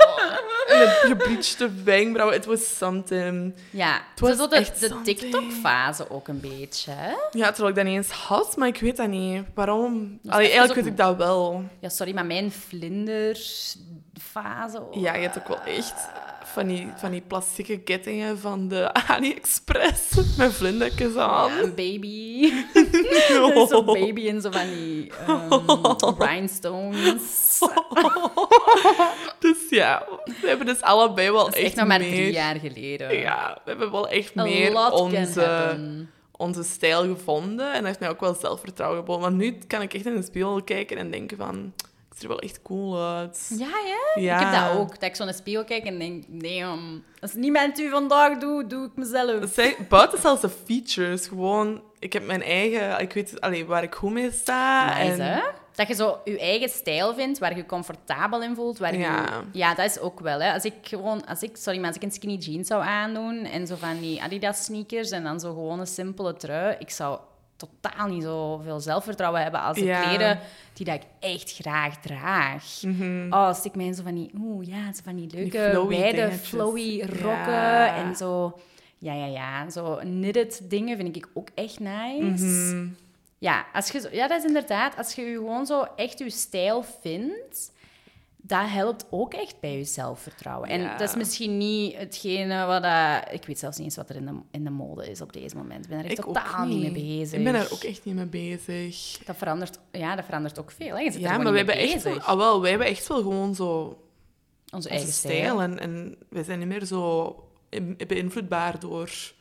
[SPEAKER 1] En een gebleachte wenkbrauwen. It was something.
[SPEAKER 2] Ja, het
[SPEAKER 1] was
[SPEAKER 2] zo de,
[SPEAKER 1] echt
[SPEAKER 2] de. TikTok-fase ook een beetje. Hè?
[SPEAKER 1] Ja, terwijl ik dat niet eens had, maar ik weet dat niet. Waarom? Allee,
[SPEAKER 2] even
[SPEAKER 1] eigenlijk weet ik dat wel.
[SPEAKER 2] Ja, sorry, maar mijn vlinderfase... oh,
[SPEAKER 1] Ja, je hebt ook wel echt van die, van die plastieke kettingen van de AliExpress met vlindertjes aan.
[SPEAKER 2] Ja, een baby. Zo'n baby in zo van die ehm, rhinestones.
[SPEAKER 1] Dus ja, we hebben dus allebei wel
[SPEAKER 2] is
[SPEAKER 1] echt,
[SPEAKER 2] echt nog maar
[SPEAKER 1] meer...
[SPEAKER 2] drie jaar geleden.
[SPEAKER 1] Ja, we hebben wel echt
[SPEAKER 2] A
[SPEAKER 1] meer onze, onze stijl gevonden. En dat heeft mij ook wel zelfvertrouwen geboden. Want nu kan ik echt in de spiegel kijken en denken van... Ik zie er wel echt cool uit.
[SPEAKER 2] Ja, ja?
[SPEAKER 1] Ja.
[SPEAKER 2] Ik heb dat ook. Dat ik zo naar de spiegel kijk en denk, damn, als niemand u vandaag doet, doe ik mezelf.
[SPEAKER 1] Dat zijn buiten zelfs de features. Gewoon, ik heb mijn eigen... Ik weet allee, waar ik goed mee sta.
[SPEAKER 2] Nice,
[SPEAKER 1] en,
[SPEAKER 2] hè? Dat je zo je eigen stijl vindt, waar je je comfortabel in voelt. Waar je,
[SPEAKER 1] Ja.
[SPEAKER 2] ja, dat is ook wel. Hè. Als ik gewoon, als ik, sorry, maar als ik een skinny jeans zou aandoen en zo van die Adidas sneakers en dan zo gewoon een simpele trui, ik zou totaal niet zoveel zelfvertrouwen hebben als de
[SPEAKER 1] Ja.
[SPEAKER 2] kleren die dat ik echt graag draag.
[SPEAKER 1] Mhm.
[SPEAKER 2] Oh, stik mij in zo van die, oeh ja, zo van die leuke,
[SPEAKER 1] flowy
[SPEAKER 2] wijde, flowy rokken
[SPEAKER 1] Ja.
[SPEAKER 2] en zo. Ja, ja, ja. Zo knitted dingen vind ik ook echt nice.
[SPEAKER 1] Mhm.
[SPEAKER 2] Ja, als je ja, dat is inderdaad. Als je je gewoon zo echt je stijl vindt, dat helpt ook echt bij je zelfvertrouwen. En
[SPEAKER 1] Ja.
[SPEAKER 2] dat is misschien niet hetgene wat... ik weet zelfs niet eens wat er in de, in de mode is op deze moment. Ik ben er echt
[SPEAKER 1] Ik
[SPEAKER 2] totaal niet. mee bezig.
[SPEAKER 1] Ik ben er ook echt niet mee bezig.
[SPEAKER 2] Dat verandert, ja, dat verandert ook veel. Hè? Je zit
[SPEAKER 1] Ja, maar
[SPEAKER 2] mee
[SPEAKER 1] hebben echt wel, ah, wel, wij hebben echt wel gewoon zo
[SPEAKER 2] Onze
[SPEAKER 1] onze
[SPEAKER 2] eigen
[SPEAKER 1] stijl.
[SPEAKER 2] stijl.
[SPEAKER 1] En, en wij zijn niet meer zo beïnvloedbaar door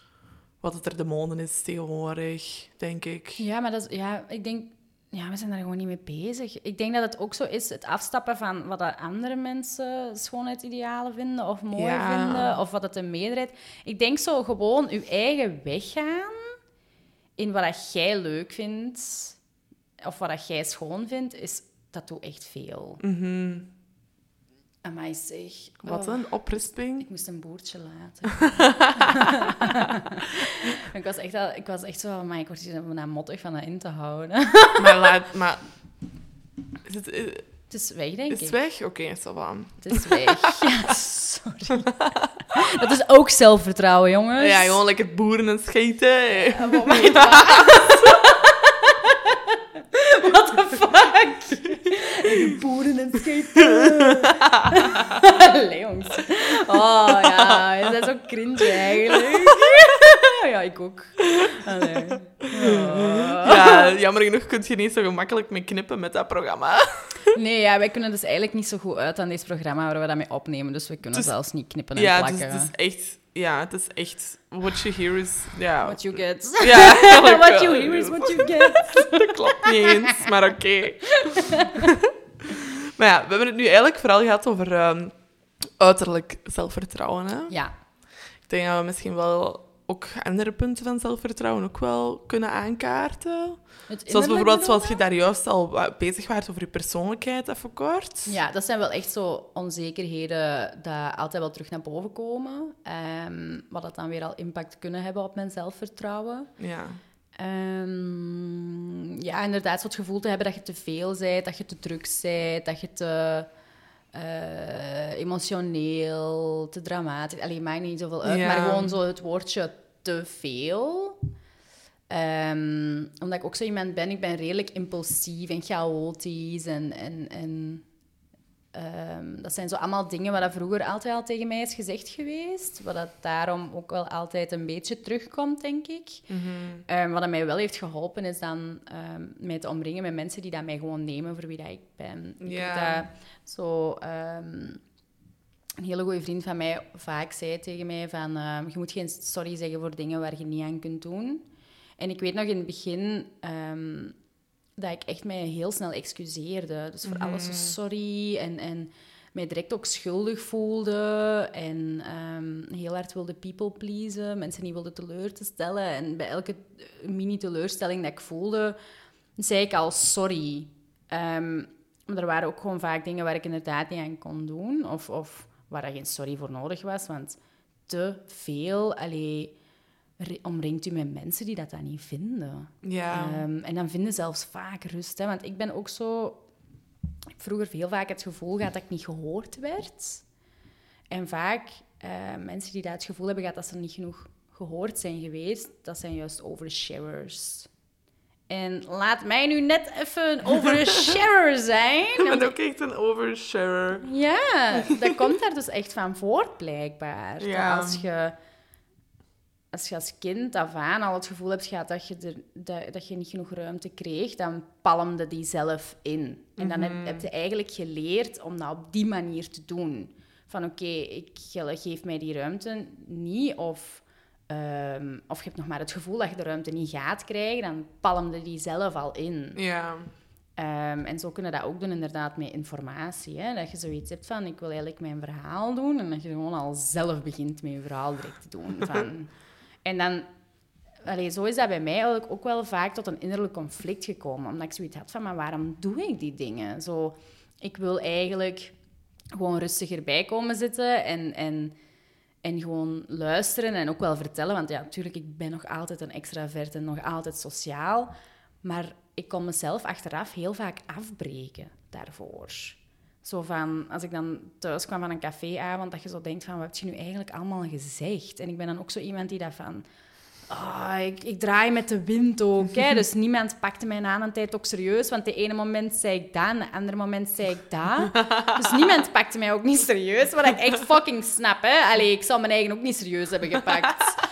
[SPEAKER 1] wat het er de mode is tegenwoordig, denk ik.
[SPEAKER 2] Ja, maar dat is, ja, ik denk, ja, we zijn daar gewoon niet mee bezig. Ik denk dat het ook zo is, het afstappen van wat andere mensen schoonheidsidealen vinden of mooi
[SPEAKER 1] Ja.
[SPEAKER 2] vinden, of wat het een meerderheid. Ik denk zo gewoon uw eigen weg gaan in wat dat jij leuk vindt, of wat dat jij schoon vindt, is, dat doet echt veel.
[SPEAKER 1] Mhm.
[SPEAKER 2] Amai zeg.
[SPEAKER 1] Wat
[SPEAKER 2] Oh.
[SPEAKER 1] een oprisping.
[SPEAKER 2] Ik moest een boertje laten. ik, was echt al, ik was echt zo, maar ik word hier naar mottig van dat in te houden.
[SPEAKER 1] maar laat... Maar... Is het, is
[SPEAKER 2] Het is weg, denk
[SPEAKER 1] het
[SPEAKER 2] ik.
[SPEAKER 1] weg? Oké, is dat wel.
[SPEAKER 2] Het is weg. Ja, sorry. Dat is ook zelfvertrouwen, jongens.
[SPEAKER 1] Ja, gewoon lekker boeren en scheten.
[SPEAKER 2] Ja, wat my What the fuck? Boeren en skaten. Allee, jongens. Oh ja, je bent zo cringe eigenlijk. ja, ik ook. Allee. Oh.
[SPEAKER 1] Ja, jammer genoeg kun je niet zo gemakkelijk mee knippen met dat programma.
[SPEAKER 2] Nee, ja, wij kunnen dus eigenlijk niet zo goed uit aan dit programma waar we dat mee opnemen. Dus we kunnen
[SPEAKER 1] Dus-
[SPEAKER 2] zelfs niet knippen en
[SPEAKER 1] Ja, dus
[SPEAKER 2] plakken.
[SPEAKER 1] het is echt... Ja, het is echt... What you hear is... Ja,
[SPEAKER 2] What you get.
[SPEAKER 1] ja
[SPEAKER 2] what you hear is what you get.
[SPEAKER 1] Dat klopt niet eens, maar oké. Maar ja, we hebben het nu eigenlijk vooral gehad over ehm, uiterlijk zelfvertrouwen. Hè?
[SPEAKER 2] Ja,
[SPEAKER 1] Ik denk dat we misschien wel ook andere punten van zelfvertrouwen ook wel kunnen aankaarten. Zoals bijvoorbeeld, zoals je daar juist al bezig was over je persoonlijkheid even kort.
[SPEAKER 2] Ja, dat zijn wel echt zo onzekerheden die altijd wel terug naar boven komen. Ehm, wat dat dan weer al impact kunnen hebben op mijn zelfvertrouwen.
[SPEAKER 1] Ja.
[SPEAKER 2] Ehm, ja, inderdaad, zo het gevoel te hebben dat je te veel bent, dat je te druk bent, dat je te eh, emotioneel, te dramatisch... Allee, maakt niet zoveel uit,
[SPEAKER 1] Ja.
[SPEAKER 2] maar gewoon zo het woordje te veel. Ehm, omdat ik ook zo iemand ben, ik ben redelijk impulsief en chaotisch en... en, en ehm, dat zijn zo allemaal dingen wat dat vroeger altijd al tegen mij is gezegd geweest. Wat dat daarom ook wel altijd een beetje terugkomt, denk ik.
[SPEAKER 1] Mhm.
[SPEAKER 2] Ehm, wat dat mij wel heeft geholpen, is dan ehm mij te omringen met mensen die dat mij gewoon nemen voor wie dat ik ben. Ik weet dat zo... een hele goede vriend van mij vaak zei tegen mij van... je moet geen sorry zeggen voor dingen waar je niet aan kunt doen. En ik weet nog in het begin... dat ik echt mij heel snel excuseerde. Dus voor alles zo sorry en, en mij direct ook schuldig voelde en ehm, heel hard wilde people pleasen, mensen niet wilde teleur te stellen. En bij elke mini-teleurstelling dat ik voelde, zei ik al sorry. Ehm, maar er waren ook gewoon vaak dingen waar ik inderdaad niet aan kon doen of, of waar er geen sorry voor nodig was, want te veel... Allee, omringt u met mensen die dat dan niet vinden.
[SPEAKER 1] Ja.
[SPEAKER 2] Ehm, en dan vinden zelfs vaak rust. Hè? Want ik ben ook zo... Ik heb vroeger veel vaak het gevoel gehad dat ik niet gehoord werd. En vaak eh, mensen die dat het gevoel hebben gehad dat ze niet genoeg gehoord zijn geweest, dat zijn juist oversharers. En laat mij nu net even een oversharer zijn.
[SPEAKER 1] Ik ben ook echt een oversharer.
[SPEAKER 2] ja, dat komt daar dus echt van voort, blijkbaar.
[SPEAKER 1] Ja.
[SPEAKER 2] Als je, als je als kind af aan al het gevoel hebt gehad dat je, er, dat, dat je niet genoeg ruimte kreeg, dan palmde die zelf in. En dan heb, heb je eigenlijk geleerd om dat op die manier te doen. Van oké, ik ge- geef mij die ruimte niet, of, ehm, of je hebt nog maar het gevoel dat je de ruimte niet gaat krijgen, dan palmde die zelf al in.
[SPEAKER 1] Ja.
[SPEAKER 2] Ehm, en zo kunnen dat ook doen inderdaad met informatie. Hè? Dat je zoiets hebt van, ik wil eigenlijk mijn verhaal doen. En dat je gewoon al zelf begint met je verhaal direct te doen. Van... en dan... Allee, zo is dat bij mij eigenlijk ook wel vaak tot een innerlijk conflict gekomen. Omdat ik zoiets had van, maar waarom doe ik die dingen? Zo, ik wil eigenlijk gewoon rustiger bij komen zitten en... en en gewoon luisteren en ook wel vertellen. Want ja, natuurlijk, ik ben nog altijd een extravert en nog altijd sociaal. Maar ik kon mezelf achteraf heel vaak afbreken daarvoor. Zo van, als ik dan thuis kwam van een caféavond, dat je zo denkt van, wat heb je nu eigenlijk allemaal gezegd? En ik ben dan ook zo iemand die dat van... ah, ik, ik draai met de wind ook. Hè. Dus niemand pakte mij na een tijd ook serieus. Want de ene moment zei ik dat, en de andere moment zei ik dat. Dus niemand pakte mij ook niet serieus. Wat ik echt fucking snap. Hè. Allee, ik zou mijn eigen ook niet serieus hebben gepakt.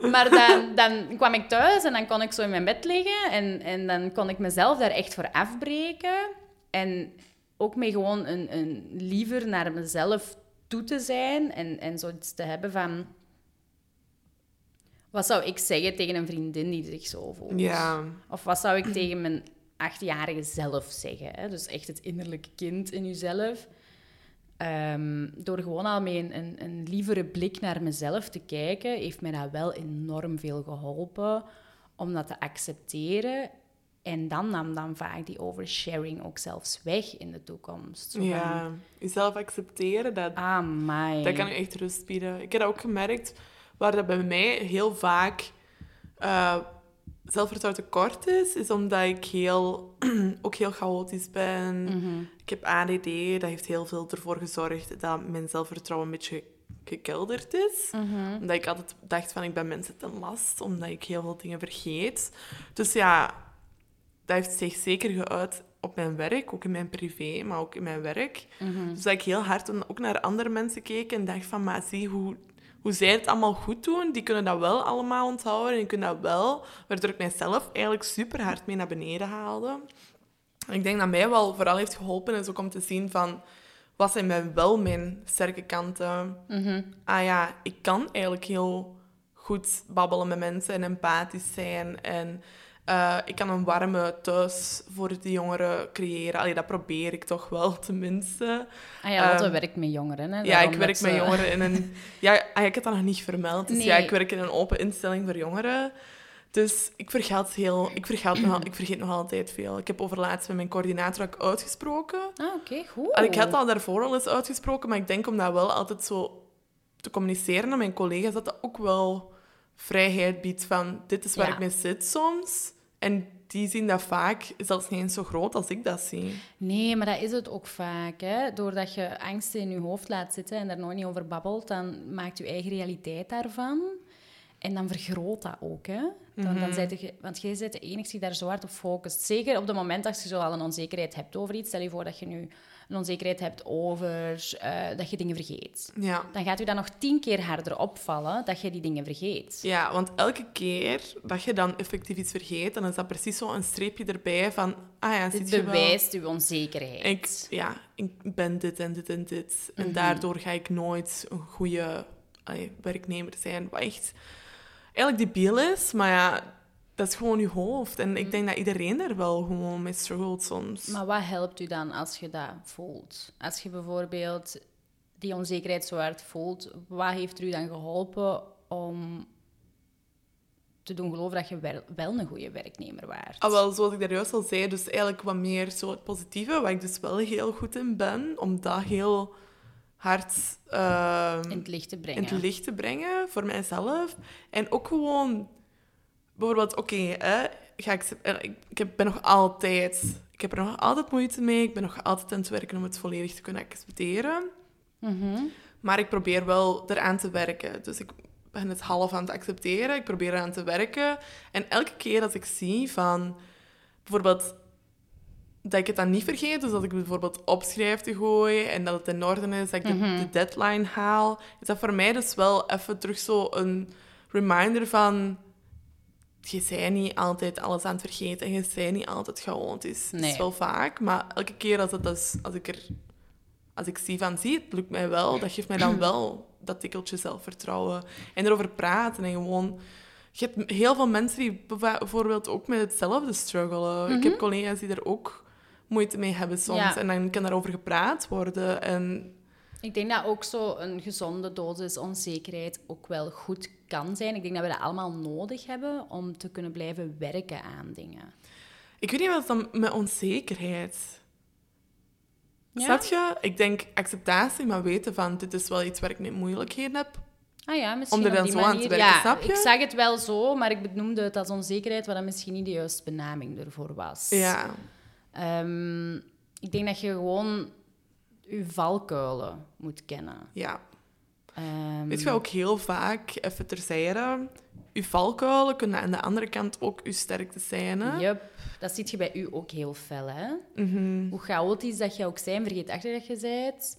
[SPEAKER 2] Maar dan, dan kwam ik thuis en dan kon ik zo in mijn bed liggen. En, en dan kon ik mezelf daar echt voor afbreken. En ook mee gewoon een, een liever naar mezelf toe te zijn. En, en zoiets te hebben van... Wat zou ik zeggen tegen een vriendin die zich zo voelt?
[SPEAKER 1] Ja.
[SPEAKER 2] Of wat zou ik tegen mijn achtjarige zelf zeggen? Hè? Dus echt het innerlijke kind in jezelf. Ehm, door gewoon al met een, een, een lievere blik naar mezelf te kijken, heeft mij dat wel enorm veel geholpen om dat te accepteren. En dan nam dan vaak die oversharing ook zelfs weg in de toekomst. Zo
[SPEAKER 1] Ja. Jezelf accepteren, dat,
[SPEAKER 2] Ah, my.
[SPEAKER 1] dat kan je echt rust bieden. Ik heb dat ook gemerkt, waar dat bij mij heel vaak eh zelfvertrouwen tekort is, is omdat ik heel, ook heel chaotisch ben.
[SPEAKER 2] Mhm.
[SPEAKER 1] Ik heb ADD, dat heeft heel veel ervoor gezorgd dat mijn zelfvertrouwen een beetje gekelderd is.
[SPEAKER 2] Mhm.
[SPEAKER 1] Omdat ik altijd dacht van, ik ben mensen ten last, omdat ik heel veel dingen vergeet. Dus ja, dat heeft zich zeker geuit op mijn werk, ook in mijn privé, maar ook in mijn werk.
[SPEAKER 2] Mhm.
[SPEAKER 1] Dus dat ik heel hard ook naar andere mensen keek en dacht van, maar zie hoe, hoe zij het allemaal goed doen. Die kunnen dat wel allemaal onthouden en die kunnen dat wel. Waardoor ik mijzelf eigenlijk super hard mee naar beneden haalde. En ik denk dat mij wel vooral heeft geholpen is ook om te zien van, wat zijn mij wel mijn sterke kanten?
[SPEAKER 2] Mhm.
[SPEAKER 1] ah ja, ik kan eigenlijk heel goed babbelen met mensen en empathisch zijn. En eh, ik kan een warme thuis voor de jongeren creëren. Allee, dat probeer ik toch wel, tenminste.
[SPEAKER 2] Ah ja, Lotte
[SPEAKER 1] Ehm,
[SPEAKER 2] werkt met jongeren. Hè?
[SPEAKER 1] Ja, ik werk met jongeren in een... Ja, ah, ik heb dat nog niet vermeld. Dus
[SPEAKER 2] Nee.
[SPEAKER 1] ja, ik werk in een open instelling voor jongeren. Dus ik vergeet, heel, ik, vergeet nog, ik vergeet nog altijd veel. Ik heb overlaatst met mijn coördinator ook uitgesproken.
[SPEAKER 2] Ah, oké, goed.
[SPEAKER 1] Al, ik had al daarvoor al eens uitgesproken, maar ik denk om dat wel altijd zo te communiceren aan mijn collega's, dat dat ook wel vrijheid biedt van dit is waar
[SPEAKER 2] Ja.
[SPEAKER 1] ik mee zit soms. En die zien dat vaak zelfs niet eens zo groot als ik dat zie.
[SPEAKER 2] Nee, maar dat is het ook vaak. Hè? Doordat je angsten in je hoofd laat zitten en daar nooit niet over babbelt, dan maakt je eigen realiteit daarvan. En dan vergroot dat ook. Hè? Dan,
[SPEAKER 1] Mhm.
[SPEAKER 2] dan zet je, want jij bent de enige die daar zo hard op focust. Zeker op het moment dat je zo al een onzekerheid hebt over iets. Stel je voor dat je nu een onzekerheid hebt over eh, dat je dingen vergeet.
[SPEAKER 1] Ja.
[SPEAKER 2] Dan gaat u dat nog tien keer harder opvallen dat je die dingen vergeet.
[SPEAKER 1] ja, want elke keer dat je dan effectief iets vergeet, dan is dat precies zo een streepje erbij van, ah ja,
[SPEAKER 2] Dit
[SPEAKER 1] wel...
[SPEAKER 2] bewijst uw onzekerheid.
[SPEAKER 1] Ik, ja, ik ben dit en dit en dit. En daardoor ga ik nooit een goede allee, werknemer zijn. Wat echt eigenlijk debiel is, maar ja, dat is gewoon je hoofd. En ik denk dat iedereen er wel gewoon mee struggelt soms.
[SPEAKER 2] Maar wat helpt u dan als je dat voelt? Als je bijvoorbeeld die onzekerheid zo hard voelt, wat heeft er u dan geholpen om te doen geloven dat je wel, wel een goede werknemer waart?
[SPEAKER 1] Ah, wel, zoals ik daar juist al zei, dus eigenlijk wat meer zo het positieve, waar ik dus wel heel goed in ben, om dat heel hard
[SPEAKER 2] in het licht te brengen.
[SPEAKER 1] in het licht te brengen voor mijzelf. En ook gewoon, bijvoorbeeld, oké, ik, eh, ik, ik heb- ben nog altijd, ik heb er nog altijd moeite mee. Ik ben nog altijd aan het werken om het volledig te kunnen accepteren.
[SPEAKER 2] Mhm.
[SPEAKER 1] Maar ik probeer wel eraan te werken. Dus ik ben het half aan het accepteren. Ik probeer eraan te werken. En elke keer als ik zie van, bijvoorbeeld, dat ik het dan niet vergeet, dus dat ik bijvoorbeeld opschrijf te gooien en dat het in orde is, dat ik de, de deadline haal, is dat voor mij dus wel even terug zo een reminder van, je bent niet altijd alles aan het vergeten en je bent niet altijd chaotisch. Het
[SPEAKER 2] Nee.
[SPEAKER 1] is wel vaak, maar elke keer als, het als ik er als ik zie van, zie, het lukt mij wel, dat geeft mij dan wel dat tikkeltje zelfvertrouwen. En erover praten en gewoon... Je hebt heel veel mensen die bijvoorbeeld ook met hetzelfde struggelen. Ik heb collega's die er ook moeite mee hebben soms.
[SPEAKER 2] Ja.
[SPEAKER 1] En dan kan daarover gepraat worden. En
[SPEAKER 2] Ik denk dat ook zo een gezonde dosis onzekerheid ook wel goed kan zijn. Ik denk dat we dat allemaal nodig hebben om te kunnen blijven werken aan dingen.
[SPEAKER 1] ik weet niet wat dan met onzekerheid...
[SPEAKER 2] Ja?
[SPEAKER 1] Snap je? Ik denk acceptatie, maar weten van, dit is wel iets waar ik mee moeilijkheden heb.
[SPEAKER 2] Ah ja, misschien
[SPEAKER 1] Om er dan
[SPEAKER 2] die
[SPEAKER 1] zo aan te werken,
[SPEAKER 2] ja,
[SPEAKER 1] snap je?
[SPEAKER 2] Ik zag het wel zo, maar ik benoemde het als onzekerheid, wat dan misschien niet de juiste benaming ervoor was.
[SPEAKER 1] Ja.
[SPEAKER 2] Ehm, ik denk dat je gewoon je valkuilen moet kennen.
[SPEAKER 1] Ja.
[SPEAKER 2] Ehm,
[SPEAKER 1] Weet je ook heel vaak, even terzijde, uw valkuilen kunnen aan de andere kant ook uw sterkte zijn. Hè?
[SPEAKER 2] Yep, dat ziet je bij u ook heel fel, hè?
[SPEAKER 1] Mhm.
[SPEAKER 2] Hoe chaotisch dat je ook zijn, vergeet achter dat je bent.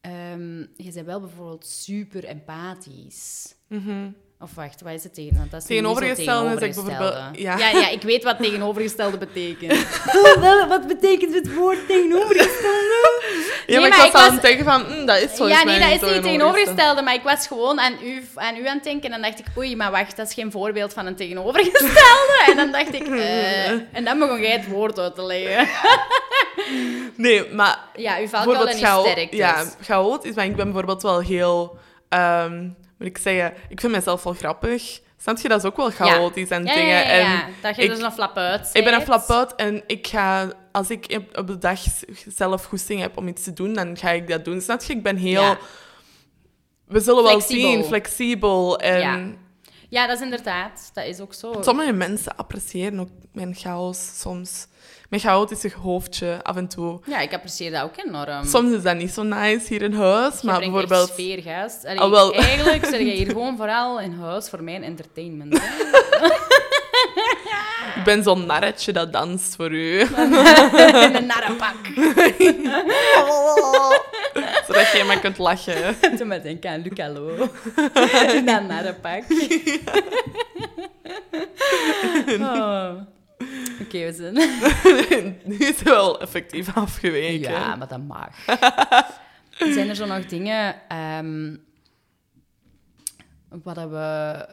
[SPEAKER 2] Ehm, je bent wel bijvoorbeeld super empathisch.
[SPEAKER 1] Mhm.
[SPEAKER 2] Of wacht, wat is het tegen? Want dat is
[SPEAKER 1] Tegenovergestelde is ik
[SPEAKER 2] tegenovergestelde.
[SPEAKER 1] bijvoorbeeld- ja.
[SPEAKER 2] Ja. ja, ik weet wat tegenovergestelde betekent. Wat betekent het woord tegenovergestelde?
[SPEAKER 1] Ja,
[SPEAKER 2] Nee,
[SPEAKER 1] maar ik was aan het denken van, hm, dat is volgens
[SPEAKER 2] Ja, nee, dat is niet
[SPEAKER 1] tegenovergestelde.
[SPEAKER 2] tegenovergestelde, maar ik was gewoon aan u, aan u aan het denken en dan dacht ik, oei, maar wacht, dat is geen voorbeeld van een tegenovergestelde. En dan dacht ik, eh, en dan begon jij het woord uit te leggen.
[SPEAKER 1] Nee, maar
[SPEAKER 2] Ja, uw valkuil
[SPEAKER 1] chao-
[SPEAKER 2] sterktes.
[SPEAKER 1] Ja, chaotisch, maar ik ben bijvoorbeeld wel heel... ehm moet ik zeggen, ik vind mezelf wel grappig. Snap je, dat is ook wel chaotisch en
[SPEAKER 2] ja,
[SPEAKER 1] dingen.
[SPEAKER 2] ja, ja.
[SPEAKER 1] En
[SPEAKER 2] dat je
[SPEAKER 1] ik-
[SPEAKER 2] dus een
[SPEAKER 1] ik ben een flap-out en ik ga... Als ik op- de dag zelf goesting heb om iets te doen, dan ga ik dat doen. Snap je? Ik ben heel... We zullen wel zien, flexibel. En
[SPEAKER 2] Ja. Dat is inderdaad. Dat is ook zo.
[SPEAKER 1] sommige mensen appreciëren ook mijn chaos soms. Mijn chaotische hoofdje, af en toe.
[SPEAKER 2] Ja, ik apprecieer dat ook enorm.
[SPEAKER 1] Soms is dat niet zo nice hier in huis,
[SPEAKER 2] Je
[SPEAKER 1] maar bijvoorbeeld...
[SPEAKER 2] echt sfeer, gast. Allee,
[SPEAKER 1] Ah, wel.
[SPEAKER 2] Eigenlijk zit je hier gewoon vooral in huis voor mijn entertainment.
[SPEAKER 1] Ik ben zo'n narretje dat danst voor u.
[SPEAKER 2] in een narrenpak.
[SPEAKER 1] Zodat je maar kunt lachen.
[SPEAKER 2] Toen me denken aan Luc Allo. In dat narrenpak. Oh. Oké, we zijn...
[SPEAKER 1] nu is het wel effectief afgeweken.
[SPEAKER 2] Ja, maar dat mag. Zijn er zo nog dingen ehm, wat, we,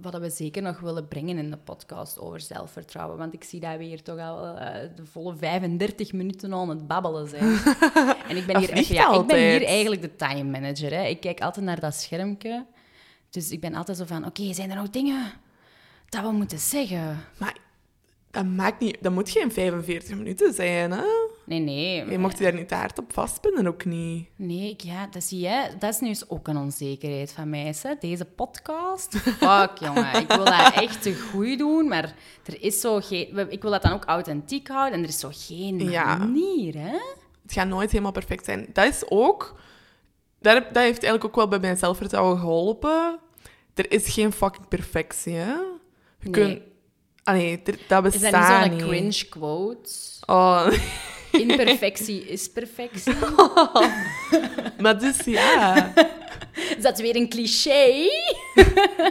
[SPEAKER 2] wat we zeker nog willen brengen in de podcast over zelfvertrouwen? Want ik zie dat we hier toch al eh, de volle 35 minuten aan het babbelen zijn. En ik ben, hier, echt, ja, ik ben hier eigenlijk de time manager. Hè. Ik kijk altijd naar dat schermpje. Dus ik ben altijd zo van, oké, zijn er nog dingen dat we moeten zeggen?
[SPEAKER 1] Maar dat maakt niet... Dat moet geen 45 minuten zijn, hè?
[SPEAKER 2] Nee, nee.
[SPEAKER 1] Je mocht je daar niet hard op vastpinnen, ook niet.
[SPEAKER 2] Nee, ja, dat zie je. Dat is nu eens ook een onzekerheid van mij. Hè? Deze podcast. Fuck, jongen. Ik wil dat echt te goed doen, maar er is zo geen... Ik wil dat dan ook authentiek houden en er is zo geen
[SPEAKER 1] Ja.
[SPEAKER 2] manier, hè?
[SPEAKER 1] Het gaat nooit helemaal perfect zijn. Dat is ook... Dat, dat heeft eigenlijk ook wel bij mijn zelfvertrouwen geholpen. Er is geen fucking perfectie, hè? Je
[SPEAKER 2] Nee.
[SPEAKER 1] kunt... Allee, dat
[SPEAKER 2] Is
[SPEAKER 1] bestaat
[SPEAKER 2] dat niet zo'n cringe quote?
[SPEAKER 1] Oh,
[SPEAKER 2] Imperfectie is perfectie.
[SPEAKER 1] maar dus ja...
[SPEAKER 2] Is dat weer een cliché?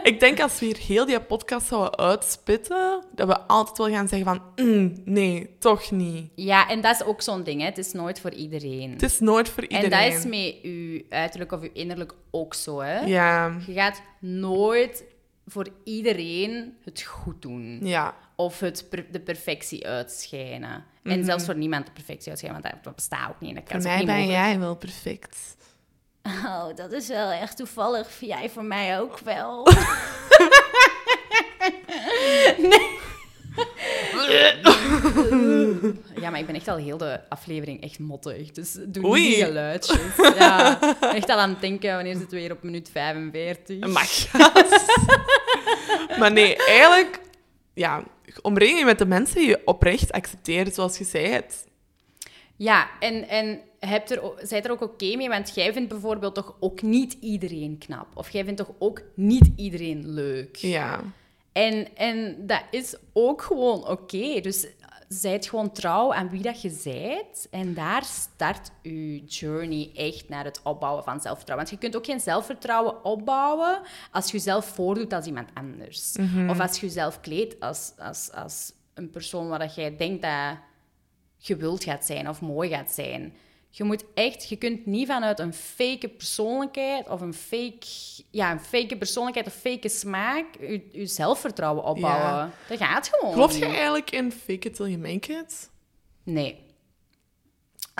[SPEAKER 1] Ik denk als we hier heel die podcast zouden uitspitten, dat we altijd wel gaan zeggen van... "Mm, nee, toch niet.
[SPEAKER 2] Ja, en dat is ook zo'n ding, hè. Het is nooit voor iedereen.
[SPEAKER 1] Het is nooit voor iedereen.
[SPEAKER 2] En dat is met je uiterlijk of je innerlijk ook zo, hè.
[SPEAKER 1] Ja,
[SPEAKER 2] Je gaat nooit voor iedereen het goed doen.
[SPEAKER 1] ja.
[SPEAKER 2] Of het per- de perfectie uitschijnen. En zelfs voor niemand de perfectie uitschijnen, want dat, bestaat ook niet. Dat kan
[SPEAKER 1] Voor mij ben
[SPEAKER 2] mogelijk.
[SPEAKER 1] jij wel perfect.
[SPEAKER 2] Oh, dat is wel echt toevallig. Jij voor mij ook wel. nee. Ja, maar ik ben echt al heel de aflevering echt mottig. Dus doe
[SPEAKER 1] Oei.
[SPEAKER 2] niet die geluidjes. Ja, echt al aan het denken, wanneer zitten we weer op minuut 45?
[SPEAKER 1] Mag. maar nee, eigenlijk... Ja, omring je met de mensen die je oprecht accepteert, zoals je zei het.
[SPEAKER 2] Ja, en, en hebt er, zijt er ook oké mee? Want jij vindt bijvoorbeeld toch ook niet iedereen knap. Of jij vindt toch ook niet iedereen leuk.
[SPEAKER 1] Ja.
[SPEAKER 2] En, en dat is ook gewoon oké. Dus zijt gewoon trouw aan wie dat je zijt. En daar start je journey echt naar het opbouwen van zelfvertrouwen. Want je kunt ook geen zelfvertrouwen opbouwen als je jezelf voordoet als iemand anders. Of als je jezelf kleedt als, als, als een persoon waar dat jij denkt dat gewild gaat zijn of mooi gaat zijn. Je moet echt, je kunt niet vanuit een fake persoonlijkheid of een fake, ja, een fake persoonlijkheid of fake smaak je, je zelfvertrouwen opbouwen.
[SPEAKER 1] Ja.
[SPEAKER 2] Dat gaat gewoon.
[SPEAKER 1] Geloof je eigenlijk in fake it till you make it?
[SPEAKER 2] Nee.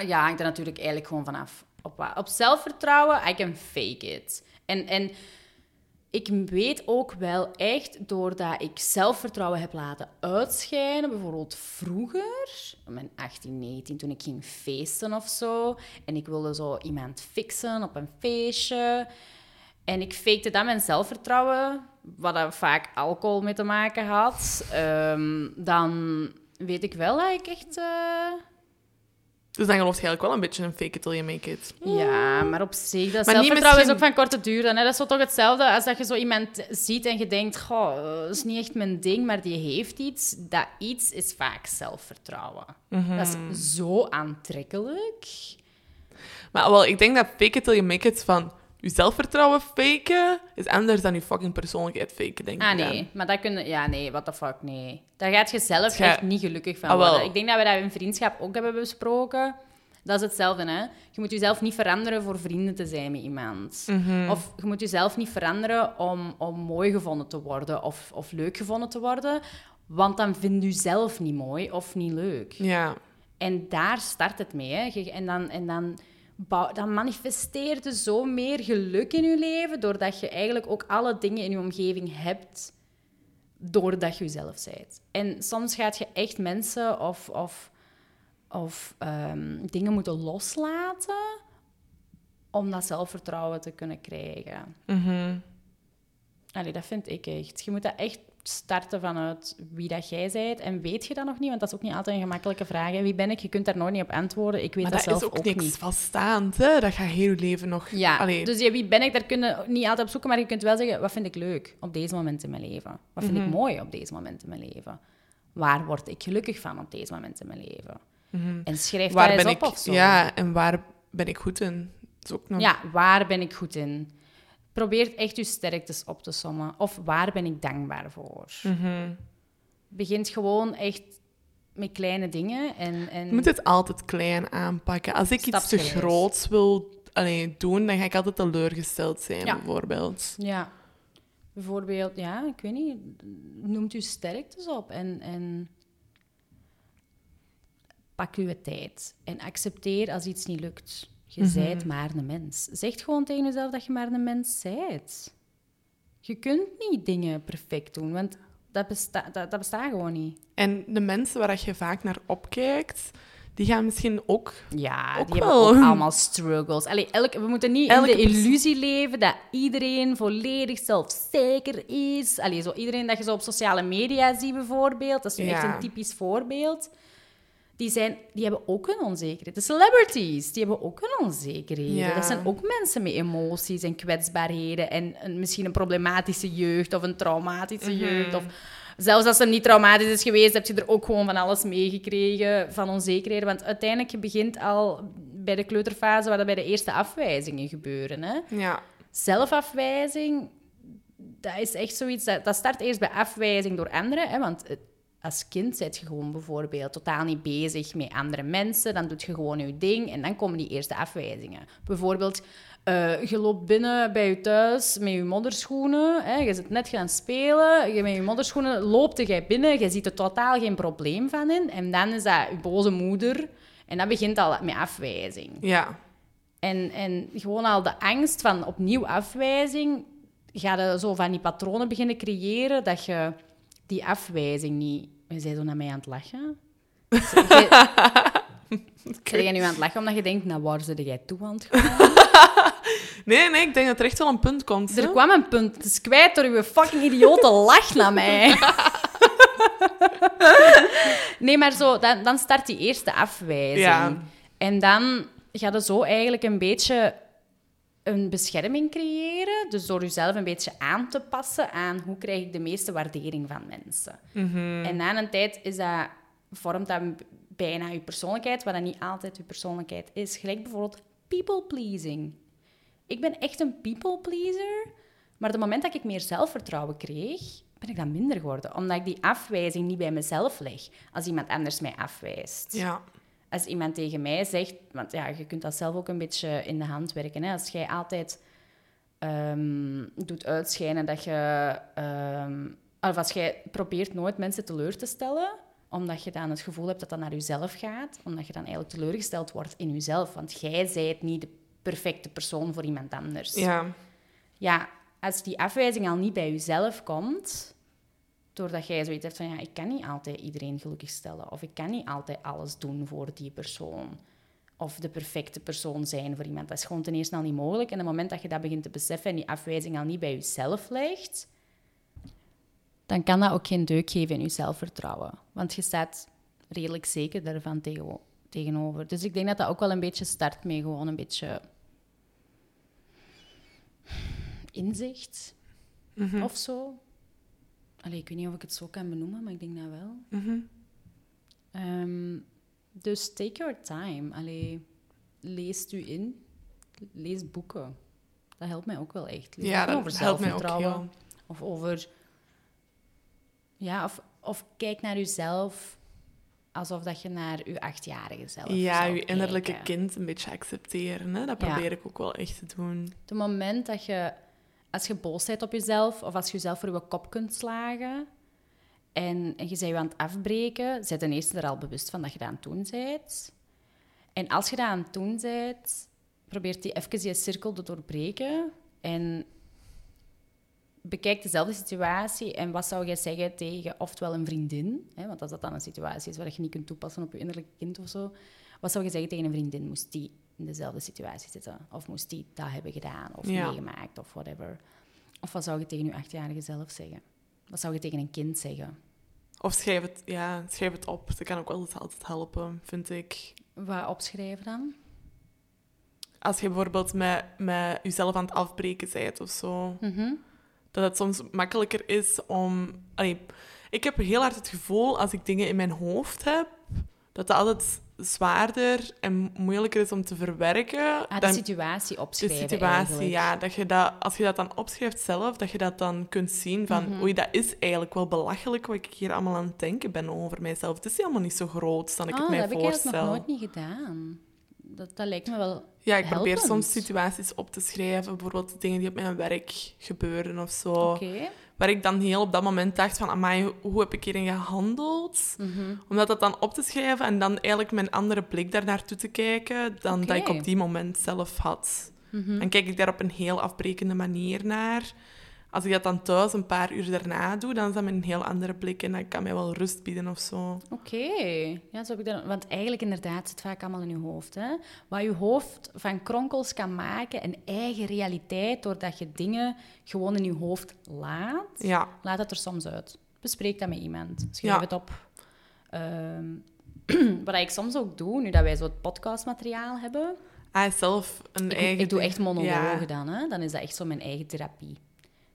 [SPEAKER 2] Ja, hangt er natuurlijk eigenlijk gewoon vanaf. Op, op zelfvertrouwen, I can fake it. En, en ik weet ook wel echt, doordat ik zelfvertrouwen heb laten uitschijnen, bijvoorbeeld vroeger, mijn 18, 19, toen ik ging feesten of zo, en ik wilde zo iemand fixen op een feestje, en ik fakte dan mijn zelfvertrouwen, wat er vaak alcohol mee te maken had, ehm, dan weet ik wel dat ik echt... eh,
[SPEAKER 1] Dus dan geloof je eigenlijk wel een beetje in fake it till you make it.
[SPEAKER 2] Ja, maar op zich, dat
[SPEAKER 1] Maar
[SPEAKER 2] zelfvertrouwen
[SPEAKER 1] misschien-
[SPEAKER 2] is ook van korte duur. Dan, hè? Dat is toch hetzelfde als dat je zo iemand ziet en je denkt, goh, dat is niet echt mijn ding, maar die heeft iets. Dat iets is vaak zelfvertrouwen.
[SPEAKER 1] Mhm.
[SPEAKER 2] Dat is zo aantrekkelijk.
[SPEAKER 1] Maar wel, ik denk dat fake it till you make it van... je zelfvertrouwen faken is anders dan je fucking persoonlijkheid faken, denk
[SPEAKER 2] Ah,
[SPEAKER 1] ik. dan.
[SPEAKER 2] nee. Maar dat kunnen... Ja, nee, what the fuck, nee. Daar gaat je zelf echt niet gelukkig van
[SPEAKER 1] Ah,
[SPEAKER 2] worden. Ik denk dat we dat in vriendschap ook hebben besproken. Dat is hetzelfde, hè. Je moet jezelf niet veranderen voor vrienden te zijn met iemand.
[SPEAKER 1] Mhm.
[SPEAKER 2] Of je moet jezelf niet veranderen om, om mooi gevonden te worden of, of leuk gevonden te worden. Want dan vind je zelf niet mooi of niet leuk.
[SPEAKER 1] Ja.
[SPEAKER 2] En daar start het mee. Hè. En, dan, en dan, bouw, dan manifesteert je zo meer geluk in je leven, doordat je eigenlijk ook alle dingen in je omgeving hebt, doordat je jezelf bent. En soms gaat je echt mensen of, of, of ehm, dingen moeten loslaten om dat zelfvertrouwen te kunnen krijgen.
[SPEAKER 1] Mhm.
[SPEAKER 2] Allee, dat vind ik echt. Je moet dat echt starten vanuit wie dat jij bent. En weet je dat nog niet? Want dat is ook niet altijd een gemakkelijke vraag. hè. Wie ben ik? Je kunt daar nooit niet op antwoorden. Ik weet
[SPEAKER 1] Maar
[SPEAKER 2] dat,
[SPEAKER 1] dat
[SPEAKER 2] zelf
[SPEAKER 1] is ook, niks
[SPEAKER 2] niet.
[SPEAKER 1] vaststaand, hè. Dat gaat heel je leven nog...
[SPEAKER 2] Ja,
[SPEAKER 1] Allee,
[SPEAKER 2] dus ja, wie ben ik? Daar kun je niet altijd op zoeken. Maar je kunt wel zeggen, wat vind ik leuk op deze moment in mijn leven? Wat vind
[SPEAKER 1] Mhm.
[SPEAKER 2] ik mooi op deze moment in mijn leven? Waar word ik gelukkig van op deze moment in mijn leven? En schrijf
[SPEAKER 1] Mhm. waar
[SPEAKER 2] dat
[SPEAKER 1] ben
[SPEAKER 2] eens
[SPEAKER 1] ik...
[SPEAKER 2] op of zo.
[SPEAKER 1] Ja, en waar ben ik goed in? Dat is ook nog...
[SPEAKER 2] Ja, waar ben ik goed in? Probeer echt je sterktes op te sommen. Of waar ben ik dankbaar voor?
[SPEAKER 1] Mhm.
[SPEAKER 2] Begint gewoon echt met kleine dingen. En, en
[SPEAKER 1] Je moet het altijd klein aanpakken. Als ik iets te groots wil allee, doen, dan ga ik altijd teleurgesteld zijn,
[SPEAKER 2] Ja.
[SPEAKER 1] bijvoorbeeld.
[SPEAKER 2] Ja. Bijvoorbeeld, ja, ik weet niet, noemt u sterktes op en, en pak uw tijd. En accepteer als iets niet lukt. Je
[SPEAKER 1] Mhm.
[SPEAKER 2] zijt maar een mens. Zeg gewoon tegen jezelf dat je maar een mens zijt. Je kunt niet dingen perfect doen, want dat, besta dat, dat bestaat gewoon niet.
[SPEAKER 1] En de mensen waar je vaak naar opkijkt, die gaan misschien ook...
[SPEAKER 2] Ja,
[SPEAKER 1] Ook
[SPEAKER 2] die
[SPEAKER 1] wel.
[SPEAKER 2] hebben ook allemaal struggles. Allee, elke, we moeten niet
[SPEAKER 1] Elke
[SPEAKER 2] in de illusie leven dat iedereen volledig zelfzeker is. Allee, zo iedereen dat je zo op sociale media ziet bijvoorbeeld, dat is nu echt een typisch voorbeeld. Die, zijn, die hebben ook een onzekerheid. De celebrities, die hebben ook een onzekerheden.
[SPEAKER 1] Ja.
[SPEAKER 2] Dat zijn ook mensen met emoties en kwetsbaarheden. En een, misschien een problematische jeugd of een traumatische
[SPEAKER 1] Mhm.
[SPEAKER 2] jeugd. Of zelfs als het niet traumatisch is geweest, heb je er ook gewoon van alles meegekregen van onzekerheden. Want uiteindelijk begint al bij de kleuterfase waar dat bij de eerste afwijzingen gebeuren. Hè?
[SPEAKER 1] Ja.
[SPEAKER 2] Zelfafwijzing, dat is echt zoiets... Dat, dat start eerst bij afwijzing door anderen. Hè? Want als kind zit je gewoon bijvoorbeeld totaal niet bezig met andere mensen. Dan doe je gewoon je ding en dan komen die eerste afwijzingen. Bijvoorbeeld, eh, je loopt binnen bij je thuis met je modderschoenen. Hè? Je zit net gaan spelen. Je met je modderschoenen loopt jij binnen. Je ziet er totaal geen probleem van in. En dan is dat je boze moeder. En dat begint al met afwijzing.
[SPEAKER 1] Ja.
[SPEAKER 2] En, en gewoon al de angst van opnieuw afwijzing, ga je zo van die patronen beginnen creëren dat je die afwijzing niet... Je bent zo naar mij aan het lachen. Ben jij nu aan het lachen omdat je denkt, nou, waar zit jij toe aan het gaan?
[SPEAKER 1] Nee, nee, ik denk dat er echt wel een punt komt. hè.
[SPEAKER 2] Er kwam een punt. Het is kwijt door uw fucking idiote lach naar mij. nee, maar zo, dan, dan start die eerste afwijzing.
[SPEAKER 1] Ja.
[SPEAKER 2] En dan ga je zo eigenlijk een beetje een bescherming creëren. Dus door jezelf een beetje aan te passen aan hoe krijg ik de meeste waardering van mensen.
[SPEAKER 1] Mhm.
[SPEAKER 2] En na een tijd is dat, vormt dat bijna je persoonlijkheid, wat dan niet altijd je persoonlijkheid is. Gelijk bijvoorbeeld people pleasing. Ik ben echt een people pleaser, maar op het moment dat ik meer zelfvertrouwen kreeg, ben ik dat minder geworden. Omdat ik die afwijzing niet bij mezelf leg als iemand anders mij afwijst.
[SPEAKER 1] Ja.
[SPEAKER 2] Als iemand tegen mij zegt, want ja, je kunt dat zelf ook een beetje in de hand werken. Hè? Als jij altijd ehm, doet uitschijnen dat je. ehm, of als jij probeert nooit mensen teleur te stellen, omdat je dan het gevoel hebt dat dat naar jezelf gaat, omdat je dan eigenlijk teleurgesteld wordt in jezelf. Want jij zijt niet de perfecte persoon voor iemand anders.
[SPEAKER 1] Ja.
[SPEAKER 2] Ja, als die afwijzing al niet bij jezelf komt, doordat jij zoiets hebt van ja, ik kan niet altijd iedereen gelukkig stellen, of ik kan niet altijd alles doen voor die persoon, of de perfecte persoon zijn voor iemand. Dat is gewoon ten eerste al niet mogelijk. En op het moment dat je dat begint te beseffen en die afwijzing al niet bij jezelf legt, dan kan dat ook geen deuk geven in je zelfvertrouwen. Want je staat redelijk zeker daarvan tegen- tegenover. Dus ik denk dat dat ook wel een beetje start met gewoon een beetje inzicht of zo. Allee, ik weet niet of ik het zo kan benoemen, maar ik denk dat wel.
[SPEAKER 1] Mhm.
[SPEAKER 2] Ehm, dus take your time. Allee, lees u in. Lees boeken. Dat helpt mij ook wel echt.
[SPEAKER 1] Ja, dat
[SPEAKER 2] over
[SPEAKER 1] helpt mij ook
[SPEAKER 2] zelfvertrouwen.
[SPEAKER 1] heel.
[SPEAKER 2] Of over... Ja, of, of kijk naar jezelf alsof dat je naar je achtjarige zelf
[SPEAKER 1] Ja, je innerlijke kind een beetje accepteren. Hè? Dat
[SPEAKER 2] Ja.
[SPEAKER 1] probeer ik ook wel echt te doen.
[SPEAKER 2] Het moment dat je, als je boos bent op jezelf, of als je jezelf voor je kop kunt slagen, en, en je bent je aan het afbreken, zet ten eerste er al bewust van dat je dat aan het doen bent. En als je dat aan het doen bent, probeert die even die cirkel te doorbreken en bekijk dezelfde situatie en wat zou jij zeggen tegen oftewel een vriendin, hè, want als dat dan een situatie is waar je niet kunt toepassen op je innerlijke kind of zo, wat zou je zeggen tegen een vriendin? Moest die in dezelfde situatie zitten? Of moest die dat hebben gedaan of
[SPEAKER 1] Ja.
[SPEAKER 2] meegemaakt of whatever? Of wat zou je tegen je achtjarige zelf zeggen? Wat zou je tegen een kind zeggen?
[SPEAKER 1] Of schrijf het, ja, schrijf het op. Dat kan ook eens altijd helpen, vind ik.
[SPEAKER 2] Wat opschrijven dan?
[SPEAKER 1] Als je bijvoorbeeld met, met jezelf aan het afbreken bent of zo.
[SPEAKER 2] Mhm.
[SPEAKER 1] Dat het soms makkelijker is om... Allee, ik heb heel hard het gevoel, als ik dingen in mijn hoofd heb, dat dat altijd zwaarder en moeilijker is om te verwerken.
[SPEAKER 2] Ah, de situatie
[SPEAKER 1] de
[SPEAKER 2] opschrijven
[SPEAKER 1] situatie,
[SPEAKER 2] eigenlijk.
[SPEAKER 1] ja. Dat je dat, als je dat dan opschrijft zelf, dat je dat dan kunt zien van...
[SPEAKER 2] Mhm.
[SPEAKER 1] Oei, dat is eigenlijk wel belachelijk wat ik hier allemaal aan het denken ben over mijzelf. Het is helemaal niet zo groot dan ik
[SPEAKER 2] Ah,
[SPEAKER 1] het
[SPEAKER 2] dat
[SPEAKER 1] mij
[SPEAKER 2] heb ik eigenlijk
[SPEAKER 1] voorstel.
[SPEAKER 2] nog nooit niet gedaan. Dat, dat lijkt me wel
[SPEAKER 1] Ja, ik probeer soms situaties op te schrijven. Bijvoorbeeld dingen die op mijn werk gebeuren of zo.
[SPEAKER 2] Oké.
[SPEAKER 1] Waar ik dan heel op dat moment dacht van... Amai, hoe heb ik hierin gehandeld?
[SPEAKER 2] Mhm.
[SPEAKER 1] Om dat dan op te schrijven en dan eigenlijk mijn andere blik daar naartoe te kijken... dan dat ik op die moment zelf had.
[SPEAKER 2] Mhm.
[SPEAKER 1] Dan kijk ik daar op een heel afbrekende manier naar. Als ik dat dan thuis een paar uur daarna doe, dan is dat met een heel andere blik en dat kan mij wel rust bieden of zo.
[SPEAKER 2] Oké, ja, zo heb ik dat. Want eigenlijk inderdaad zit vaak allemaal in je hoofd. Hè? Wat je hoofd van kronkels kan maken, een eigen realiteit, doordat je dingen gewoon in je hoofd laat,
[SPEAKER 1] Ja,
[SPEAKER 2] laat het er soms uit. Bespreek dat met iemand. Schrijf
[SPEAKER 1] Ja.
[SPEAKER 2] het op. Ehm, wat ik soms ook doe, nu dat wij zo het podcastmateriaal hebben,
[SPEAKER 1] is zelf een
[SPEAKER 2] ik,
[SPEAKER 1] eigen...
[SPEAKER 2] ik doe echt monologen
[SPEAKER 1] Ja.
[SPEAKER 2] dan. Hè? Dan is dat echt zo mijn eigen therapie.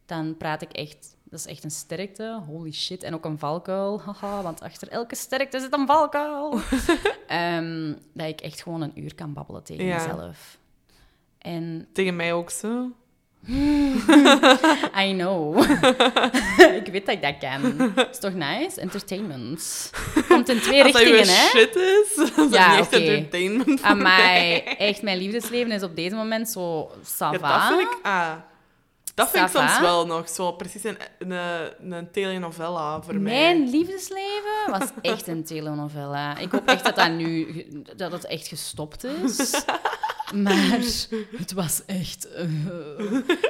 [SPEAKER 2] Dan praat ik echt... Dat is echt een sterkte. Holy shit. En ook een valkuil. Haha, want achter elke sterkte zit een valkuil. Ehm, dat ik echt gewoon een uur kan babbelen tegen
[SPEAKER 1] Ja.
[SPEAKER 2] mezelf. En
[SPEAKER 1] Tegen mij ook zo.
[SPEAKER 2] I know. ik weet dat ik dat kan. is toch nice? Entertainment. Komt in twee
[SPEAKER 1] Als dat
[SPEAKER 2] richtingen, hè?
[SPEAKER 1] shit is, dat is
[SPEAKER 2] Ja,
[SPEAKER 1] niet echt entertainment voor
[SPEAKER 2] Amai, echt, mijn liefdesleven is op deze moment zo
[SPEAKER 1] Ja,
[SPEAKER 2] sava.
[SPEAKER 1] dat vind ik... Ah, dat vind ik soms wel nog zo precies een, een, een telenovela voor mij.
[SPEAKER 2] Mijn liefdesleven was echt een telenovela. Ik hoop echt dat dat nu dat het echt gestopt is. Maar het was echt. eh.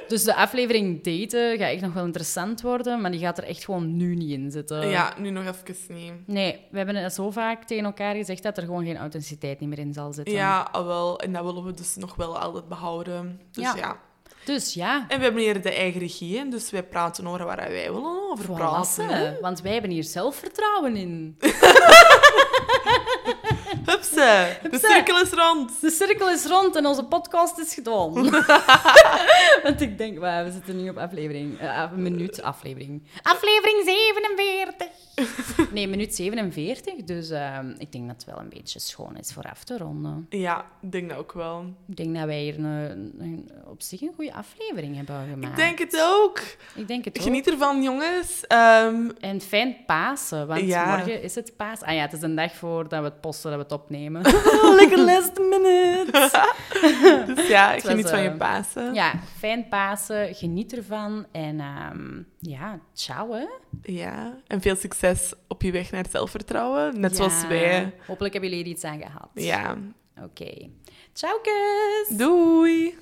[SPEAKER 2] Dus de aflevering daten gaat echt nog wel interessant worden, maar die gaat er echt gewoon nu niet in zitten.
[SPEAKER 1] Ja, nu nog even niet.
[SPEAKER 2] Nee, we hebben het zo vaak tegen elkaar gezegd dat er gewoon geen authenticiteit meer in zal zitten.
[SPEAKER 1] Ja, ah, wel. En dat willen we dus nog wel altijd behouden. Dus
[SPEAKER 2] Ja.
[SPEAKER 1] ja.
[SPEAKER 2] Dus ja,
[SPEAKER 1] En we hebben hier de eigen regie, dus wij praten over waar wij willen over praten. hè.
[SPEAKER 2] Want wij hebben hier zelfvertrouwen in.
[SPEAKER 1] De cirkel is rond.
[SPEAKER 2] De cirkel is rond en onze podcast is gedaan. Want ik denk, we zitten nu op aflevering. een minuut aflevering. Aflevering 47. Nee, minuut 47. Dus ehm, ik denk dat het wel een beetje schoon is voor af te ronden.
[SPEAKER 1] Ja, ik denk dat ook wel.
[SPEAKER 2] Ik denk dat wij hier een, een- op zich een goede aflevering hebben gemaakt.
[SPEAKER 1] Ik denk het ook.
[SPEAKER 2] Ik denk het ook.
[SPEAKER 1] Geniet ervan, jongens. Ehm,
[SPEAKER 2] En fijn Pasen, want
[SPEAKER 1] Ja.
[SPEAKER 2] morgen is het Paas. Ah ja, het is een dag voordat we het posten, dat we het opnemen. Lekker last minute.
[SPEAKER 1] dus ja,
[SPEAKER 2] was,
[SPEAKER 1] geniet van je
[SPEAKER 2] eh,
[SPEAKER 1] Pasen.
[SPEAKER 2] Ja, fijn Pasen, geniet ervan. En ehm, ja, ciao hè.
[SPEAKER 1] Ja, en veel succes op je weg naar zelfvertrouwen. Net zoals wij.
[SPEAKER 2] Hopelijk hebben jullie er iets aan gehad.
[SPEAKER 1] Ja.
[SPEAKER 2] Oké. Ciao, kus.
[SPEAKER 1] Doei!